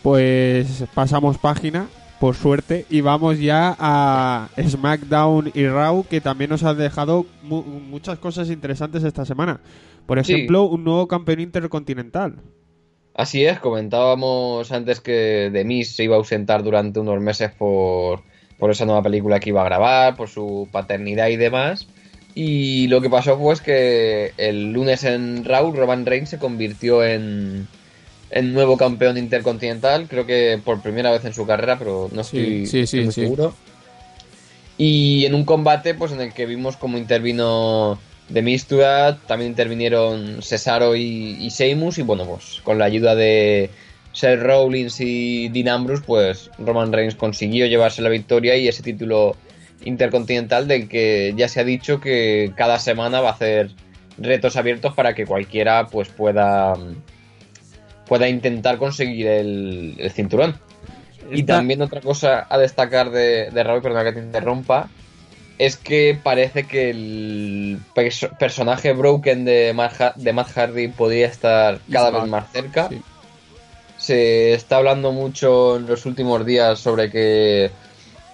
Speaker 1: Pues pasamos página, por suerte, y vamos ya a SmackDown y Raw, que también nos han dejado mu- muchas cosas interesantes esta semana. Por
Speaker 7: Sí.
Speaker 1: ejemplo, un nuevo campeón intercontinental.
Speaker 7: Así es, comentábamos antes que The Miz se iba a ausentar durante unos meses por, por esa nueva película que iba a grabar, por su paternidad y demás. Y lo que pasó fue que el lunes en Raw, Roman Reigns se convirtió en, en nuevo campeón intercontinental, creo que por primera vez en su carrera, pero no estoy,
Speaker 2: sí,
Speaker 7: estoy
Speaker 2: sí,
Speaker 7: muy seguro. Y en un combate pues en el que vimos cómo intervino The Misturat, también intervinieron Cesaro y, y y bueno pues con la ayuda de, Seth Rollins y Dean Ambrose, pues Roman Reigns consiguió llevarse la victoria y ese título intercontinental del que ya se ha dicho que cada semana va a hacer retos abiertos para que cualquiera pues pueda pueda intentar conseguir el, el cinturón. Y también otra cosa a destacar de, de Raúl, perdona que te interrumpa, es que parece que el perso- personaje broken de Matt, Ha- de Matt Hardy podría estar cada vez más cerca.
Speaker 2: sí.
Speaker 7: Se está hablando mucho en los últimos días sobre que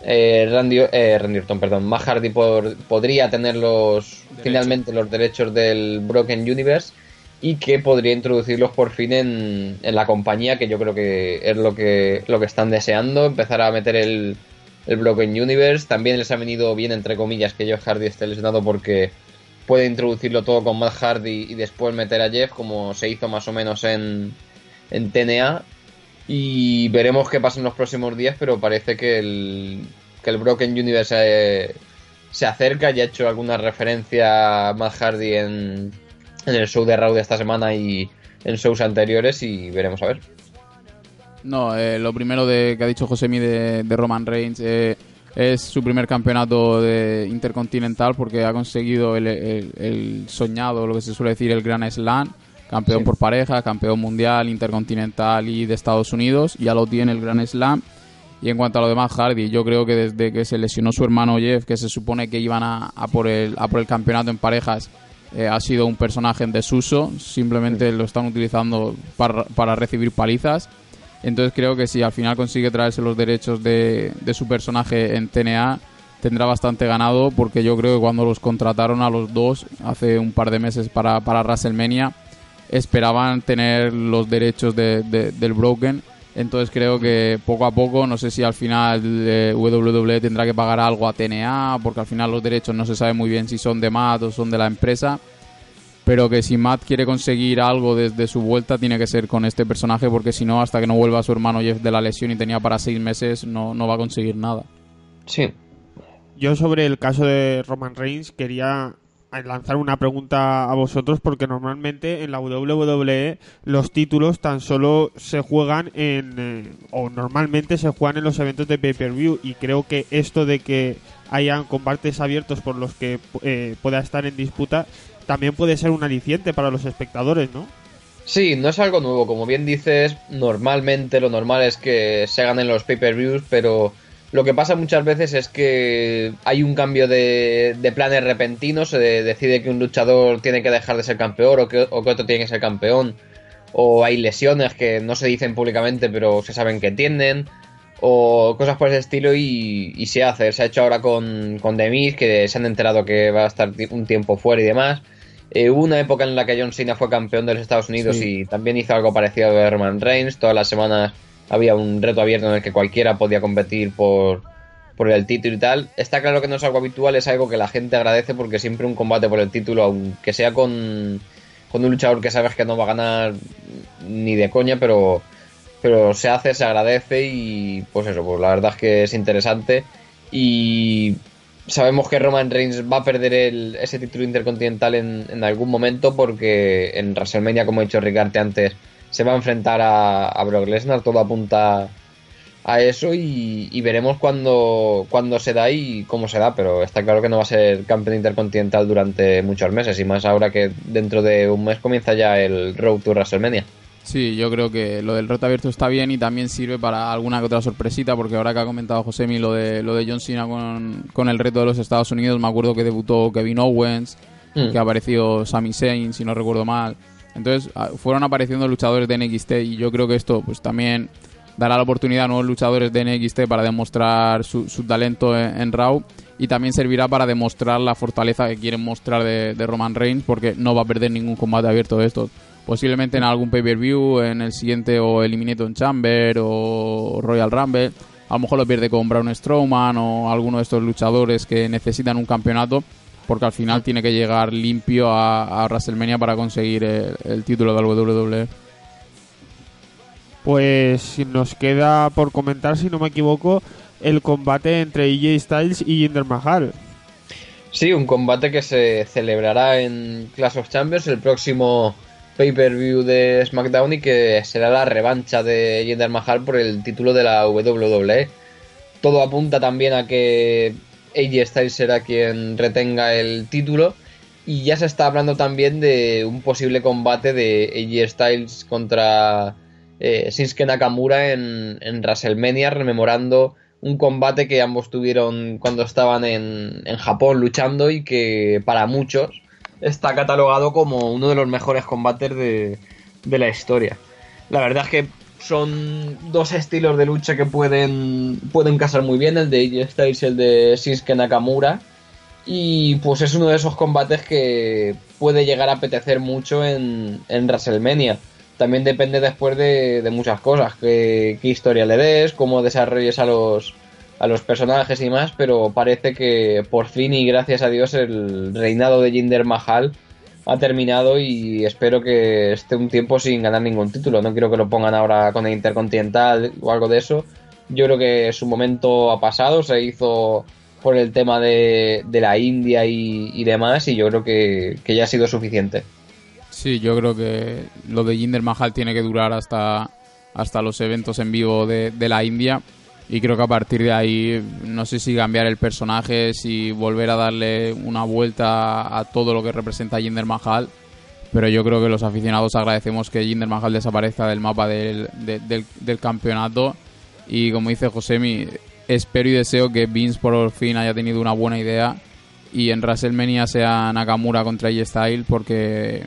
Speaker 7: eh, Randy, eh, Randy Orton, perdón, Matt Hardy por- podría tener los finalmente los derechos del Broken Universe y que podría introducirlos por fin en, en la compañía, que yo creo que es lo que, lo que están deseando, empezar a meter el, el Broken Universe. También les ha venido bien, entre comillas, que Jeff Hardy esté lesionado porque puede introducirlo todo con Matt Hardy y después meter a Jeff, como se hizo más o menos en, en TNA. Y veremos qué pasa en los próximos días, pero parece que el, que el Broken Universe eh, se acerca. Ya ha hecho alguna referencia a Matt Hardy en, en el show de Raw de esta semana y en shows anteriores y veremos a ver.
Speaker 2: No, eh, lo primero de, que ha dicho Josemi de, de Roman Reigns eh, es su primer campeonato de intercontinental porque ha conseguido el, el- el soñado, lo que se suele decir, el Gran Slam. Campeón
Speaker 7: Sí.
Speaker 2: por pareja, campeón mundial, intercontinental y de Estados Unidos. Ya lo tiene el Gran Slam. Y en cuanto a lo demás, Hardy, yo creo que desde que se lesionó su hermano Jeff, que se supone que iban a, a por, el, a por el campeonato en parejas, eh, ha sido un personaje en desuso. Simplemente lo están utilizando para, para recibir palizas. Entonces creo que si al final consigue traerse los derechos de, de su personaje en TNA, tendrá bastante ganado porque yo creo que cuando los contrataron a los dos hace un par de meses para, para WrestleMania, esperaban tener los derechos de- de- del Broken. Entonces creo que poco a poco, no sé si al final eh, WWE tendrá que pagar algo a TNA, porque al final los derechos no se sabe muy bien si son de Matt o son de la empresa. Pero que si Matt quiere conseguir algo desde su vuelta, tiene que ser con este personaje, porque si no, hasta que no vuelva su hermano Jeff de la lesión y tenía para seis meses, no, no va a conseguir nada.
Speaker 7: Sí,
Speaker 1: Yo sobre el caso de Roman Reigns quería lanzar una pregunta a vosotros porque normalmente en la WWE los títulos tan solo se juegan en eh, o normalmente se juegan en los eventos de pay-per-view y creo que esto de que hayan combates abiertos por los que eh, pueda estar en disputa también puede ser un aliciente para los espectadores, ¿no?
Speaker 7: Sí, no es algo nuevo. Como bien dices, normalmente lo normal es que se hagan en los pay-per-views, pero lo que pasa muchas veces es que hay un cambio de, de planes repentinos. Se decide que un luchador tiene que dejar de ser campeón o que, o que otro tiene que ser campeón. O hay lesiones que no se dicen públicamente, pero se saben que tienen. O cosas por ese estilo y, y se hace. Se ha hecho ahora con, con The Miz, que se han enterado que va a estar un tiempo fuera y demás. Eh, hubo una época en la que John Cena fue campeón de los Estados Unidos
Speaker 2: Sí.
Speaker 7: y también hizo algo parecido a Roman Reigns. Todas las semanas había un reto abierto en el que cualquiera podía competir por, por el título y tal. Está claro que no es algo habitual, es algo que la gente agradece porque siempre un combate por el título, aunque sea con, con un luchador que sabes que no va a ganar ni de coña, pero, pero se hace, se agradece y pues eso, pues la verdad es que es interesante y sabemos que Roman Reigns va a perder el- ese título intercontinental en, algún momento porque en WrestleMania, como ha dicho Ricarte antes, se va a enfrentar a, a Brock Lesnar, todo apunta a eso y, y veremos cuándo, cuándo se da y cómo se da, pero está claro que no va a ser campeón intercontinental durante muchos meses y más ahora que dentro de un mes comienza ya el Road to WrestleMania.
Speaker 2: Sí, yo creo que lo del reto abierto está bien y también sirve para alguna que otra sorpresita, porque ahora que ha comentado Josemi lo de, lo de John Cena con, con el reto de los Estados Unidos, me acuerdo que debutó Kevin Owens,
Speaker 7: Mm.
Speaker 2: que apareció Sami Zayn, si no recuerdo mal. Entonces, ah, fueron apareciendo luchadores de NXT y yo creo que esto pues también dará la oportunidad a nuevos luchadores de NXT para demostrar su, su talento en, Raw y también servirá para demostrar la fortaleza que quieren mostrar de, de Roman Reigns porque no va a perder ningún combate abierto de estos. Posiblemente en algún pay-per-view, en el siguiente o Elimination Chamber o Royal Rumble. A lo mejor lo pierde con Braun Strowman o alguno de estos luchadores que necesitan un campeonato porque al final tiene que llegar limpio a, a WrestleMania para conseguir el, el título del WWE.
Speaker 1: Pues nos queda por comentar, si no me equivoco, el combate entre AJ Styles y Jinder Mahal.
Speaker 7: Sí, un combate que se celebrará en Clash of Champions el próximo pay-per-view de SmackDown y que será la revancha de Jinder Mahal por el título de la WWE. Todo apunta también a que AJ Styles será quien retenga el título y ya se está hablando también de un posible combate de AJ Styles contra eh, Shinsuke Nakamura en, en WrestleMania, rememorando un combate que ambos tuvieron cuando estaban en, en Japón luchando y que para muchos está catalogado como uno de los mejores combates de, de la historia. La verdad es que son dos estilos de lucha que pueden, pueden casar muy bien, el de AJ Styles y el de Shinsuke Nakamura. Y pues es uno de esos combates que puede llegar a apetecer mucho en, en WrestleMania. También depende después de, de muchas cosas, qué, qué historia le des, cómo desarrolles a los, a los personajes y más, pero parece que por fin y gracias a Dios el reinado de Jinder Mahal ha terminado y espero que esté un tiempo sin ganar ningún título. No quiero que lo pongan ahora con el Intercontinental o algo de eso. Yo creo que su momento ha pasado, se hizo por el tema de, la India y, demás y yo creo que, ya ha sido suficiente.
Speaker 2: Sí, yo creo que lo de Jinder Mahal tiene que durar hasta, hasta los eventos en vivo de la India. Y creo que a partir de ahí, no sé si cambiar el personaje, si volver a darle una vuelta a todo lo que representa Jinder Mahal. Pero yo creo que los aficionados agradecemos que Jinder Mahal desaparezca del mapa del, de- del, del campeonato. Y como dice Josemi, espero y deseo que Vince por fin haya tenido una buena idea. Y en WrestleMania sea Nakamura contra AJ Styles porque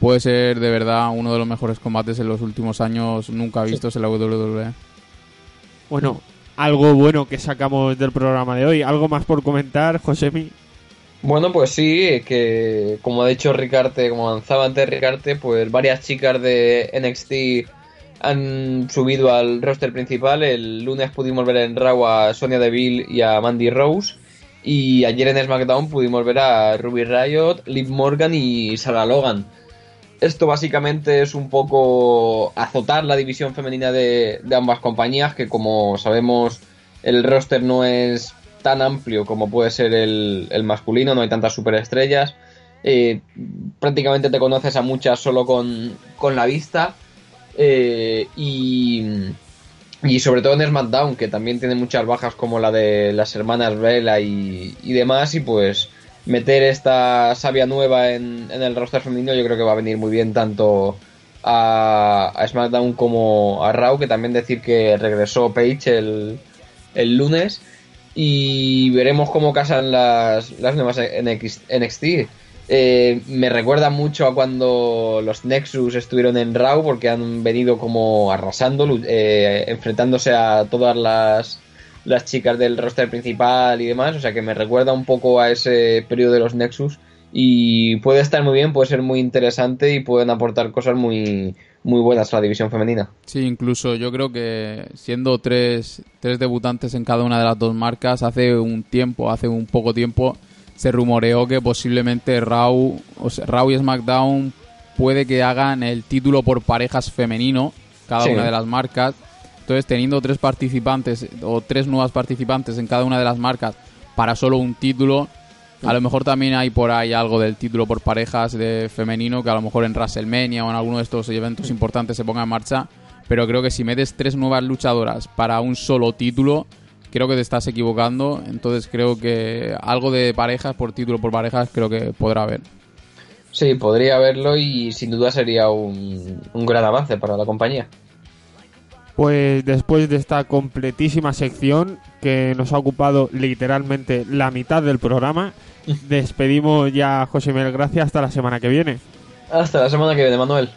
Speaker 2: puede ser de verdad uno de los mejores combates en los últimos años nunca vistos en la E. WWE.
Speaker 1: Bueno, algo bueno que sacamos del programa de hoy. ¿Algo más por comentar, Josemi?
Speaker 7: Bueno, pues sí, que como ha dicho Ricarte, como avanzaba antes Ricarte, pues varias chicas de NXT han subido al roster principal. El lunes pudimos ver en Raw a Sonia Deville y a Mandy Rose. Y ayer en SmackDown pudimos ver a Ruby Riot, Liv Morgan y Sarah Logan. Esto básicamente es un poco azotar la división femenina de, de ambas compañías, que como sabemos el roster no es tan amplio como puede ser el, masculino, no hay tantas superestrellas. Eh, prácticamente te conoces a muchas solo con, con la vista. Eh, y, y sobre todo en SmackDown, que también tiene muchas bajas como la de las hermanas Vela y, y demás. Y pues meter esta sabia nueva en, en el roster femenino yo creo que va a venir muy bien tanto a, a SmackDown como a Raw, que también decir que regresó Paige el, el lunes y veremos cómo casan las, las nuevas NX NXT. Eh, me recuerda mucho a cuando los Nexus estuvieron en Raw porque han venido como arrasando, eh, enfrentándose a todas las, las chicas del roster principal y demás. O sea que me recuerda un poco a ese periodo de los Nexus y puede estar muy bien, puede ser muy interesante y pueden aportar cosas muy, muy buenas a la división femenina.
Speaker 2: Sí, incluso yo creo que siendo tres, tres debutantes en cada una de las dos marcas, hace un tiempo, hace un poco tiempo, se rumoreó que posiblemente Raw, o sea, Raw y SmackDown puede que hagan el título por parejas femenino, cada
Speaker 7: Sí.
Speaker 2: una de las marcas. Entonces, teniendo tres participantes o tres nuevas participantes en cada una de las marcas para solo un título, a lo mejor también hay por ahí algo del título por parejas de femenino que a lo mejor en WrestleMania o en alguno de estos eventos importantes se ponga en marcha. Pero creo que si metes tres nuevas luchadoras para un solo título, creo que te estás equivocando. Entonces creo que algo de parejas por título por parejas creo que podrá haber.
Speaker 7: Sí, podría haberlo y sin duda sería un, un gran avance para la compañía.
Speaker 1: Pues después de esta completísima sección que nos ha ocupado literalmente la mitad del programa, despedimos ya a José Miguel Gracia hasta la semana que viene.
Speaker 7: Hasta la semana que viene, Manuel.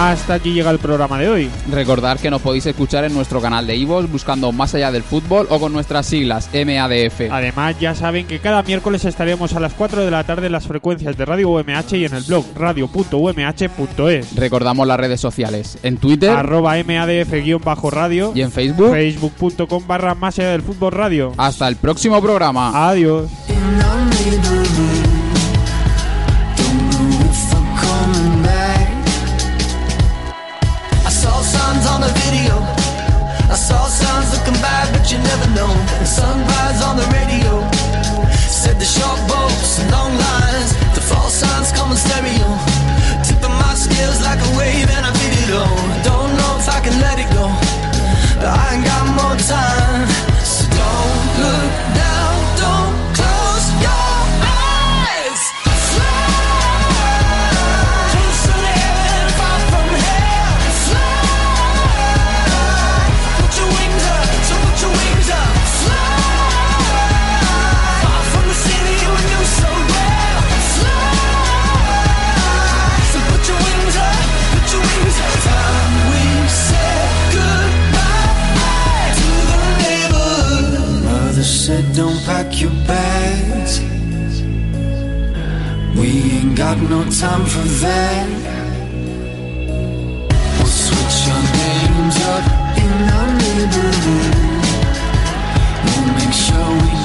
Speaker 1: Hasta aquí llega el programa de hoy.
Speaker 2: Recordar que nos podéis escuchar en nuestro canal de iVoox buscando Más allá del fútbol o con nuestras siglas MADF.
Speaker 1: Además, ya saben que cada miércoles estaremos a las 4 de la tarde en las frecuencias de Radio UMH y en el blog radio.umh.es.
Speaker 2: Recordamos las redes sociales en Twitter
Speaker 1: Arroba MADF-radio
Speaker 2: y en Facebook.
Speaker 1: Facebook.com barra más allá del fútbol radio.
Speaker 2: Hasta el próximo programa.
Speaker 1: Adiós.
Speaker 8: sunrise on the radio. Said the short boats and long lines, the false signs come in stereo. Tipping my scales like a wave and I beat it on. Don't know if I can let it go, but I ain't got more time. said don't pack your bags. We ain't got no time for that. We'll switch our names up in our neighborhood.
Speaker 9: We'll make sure we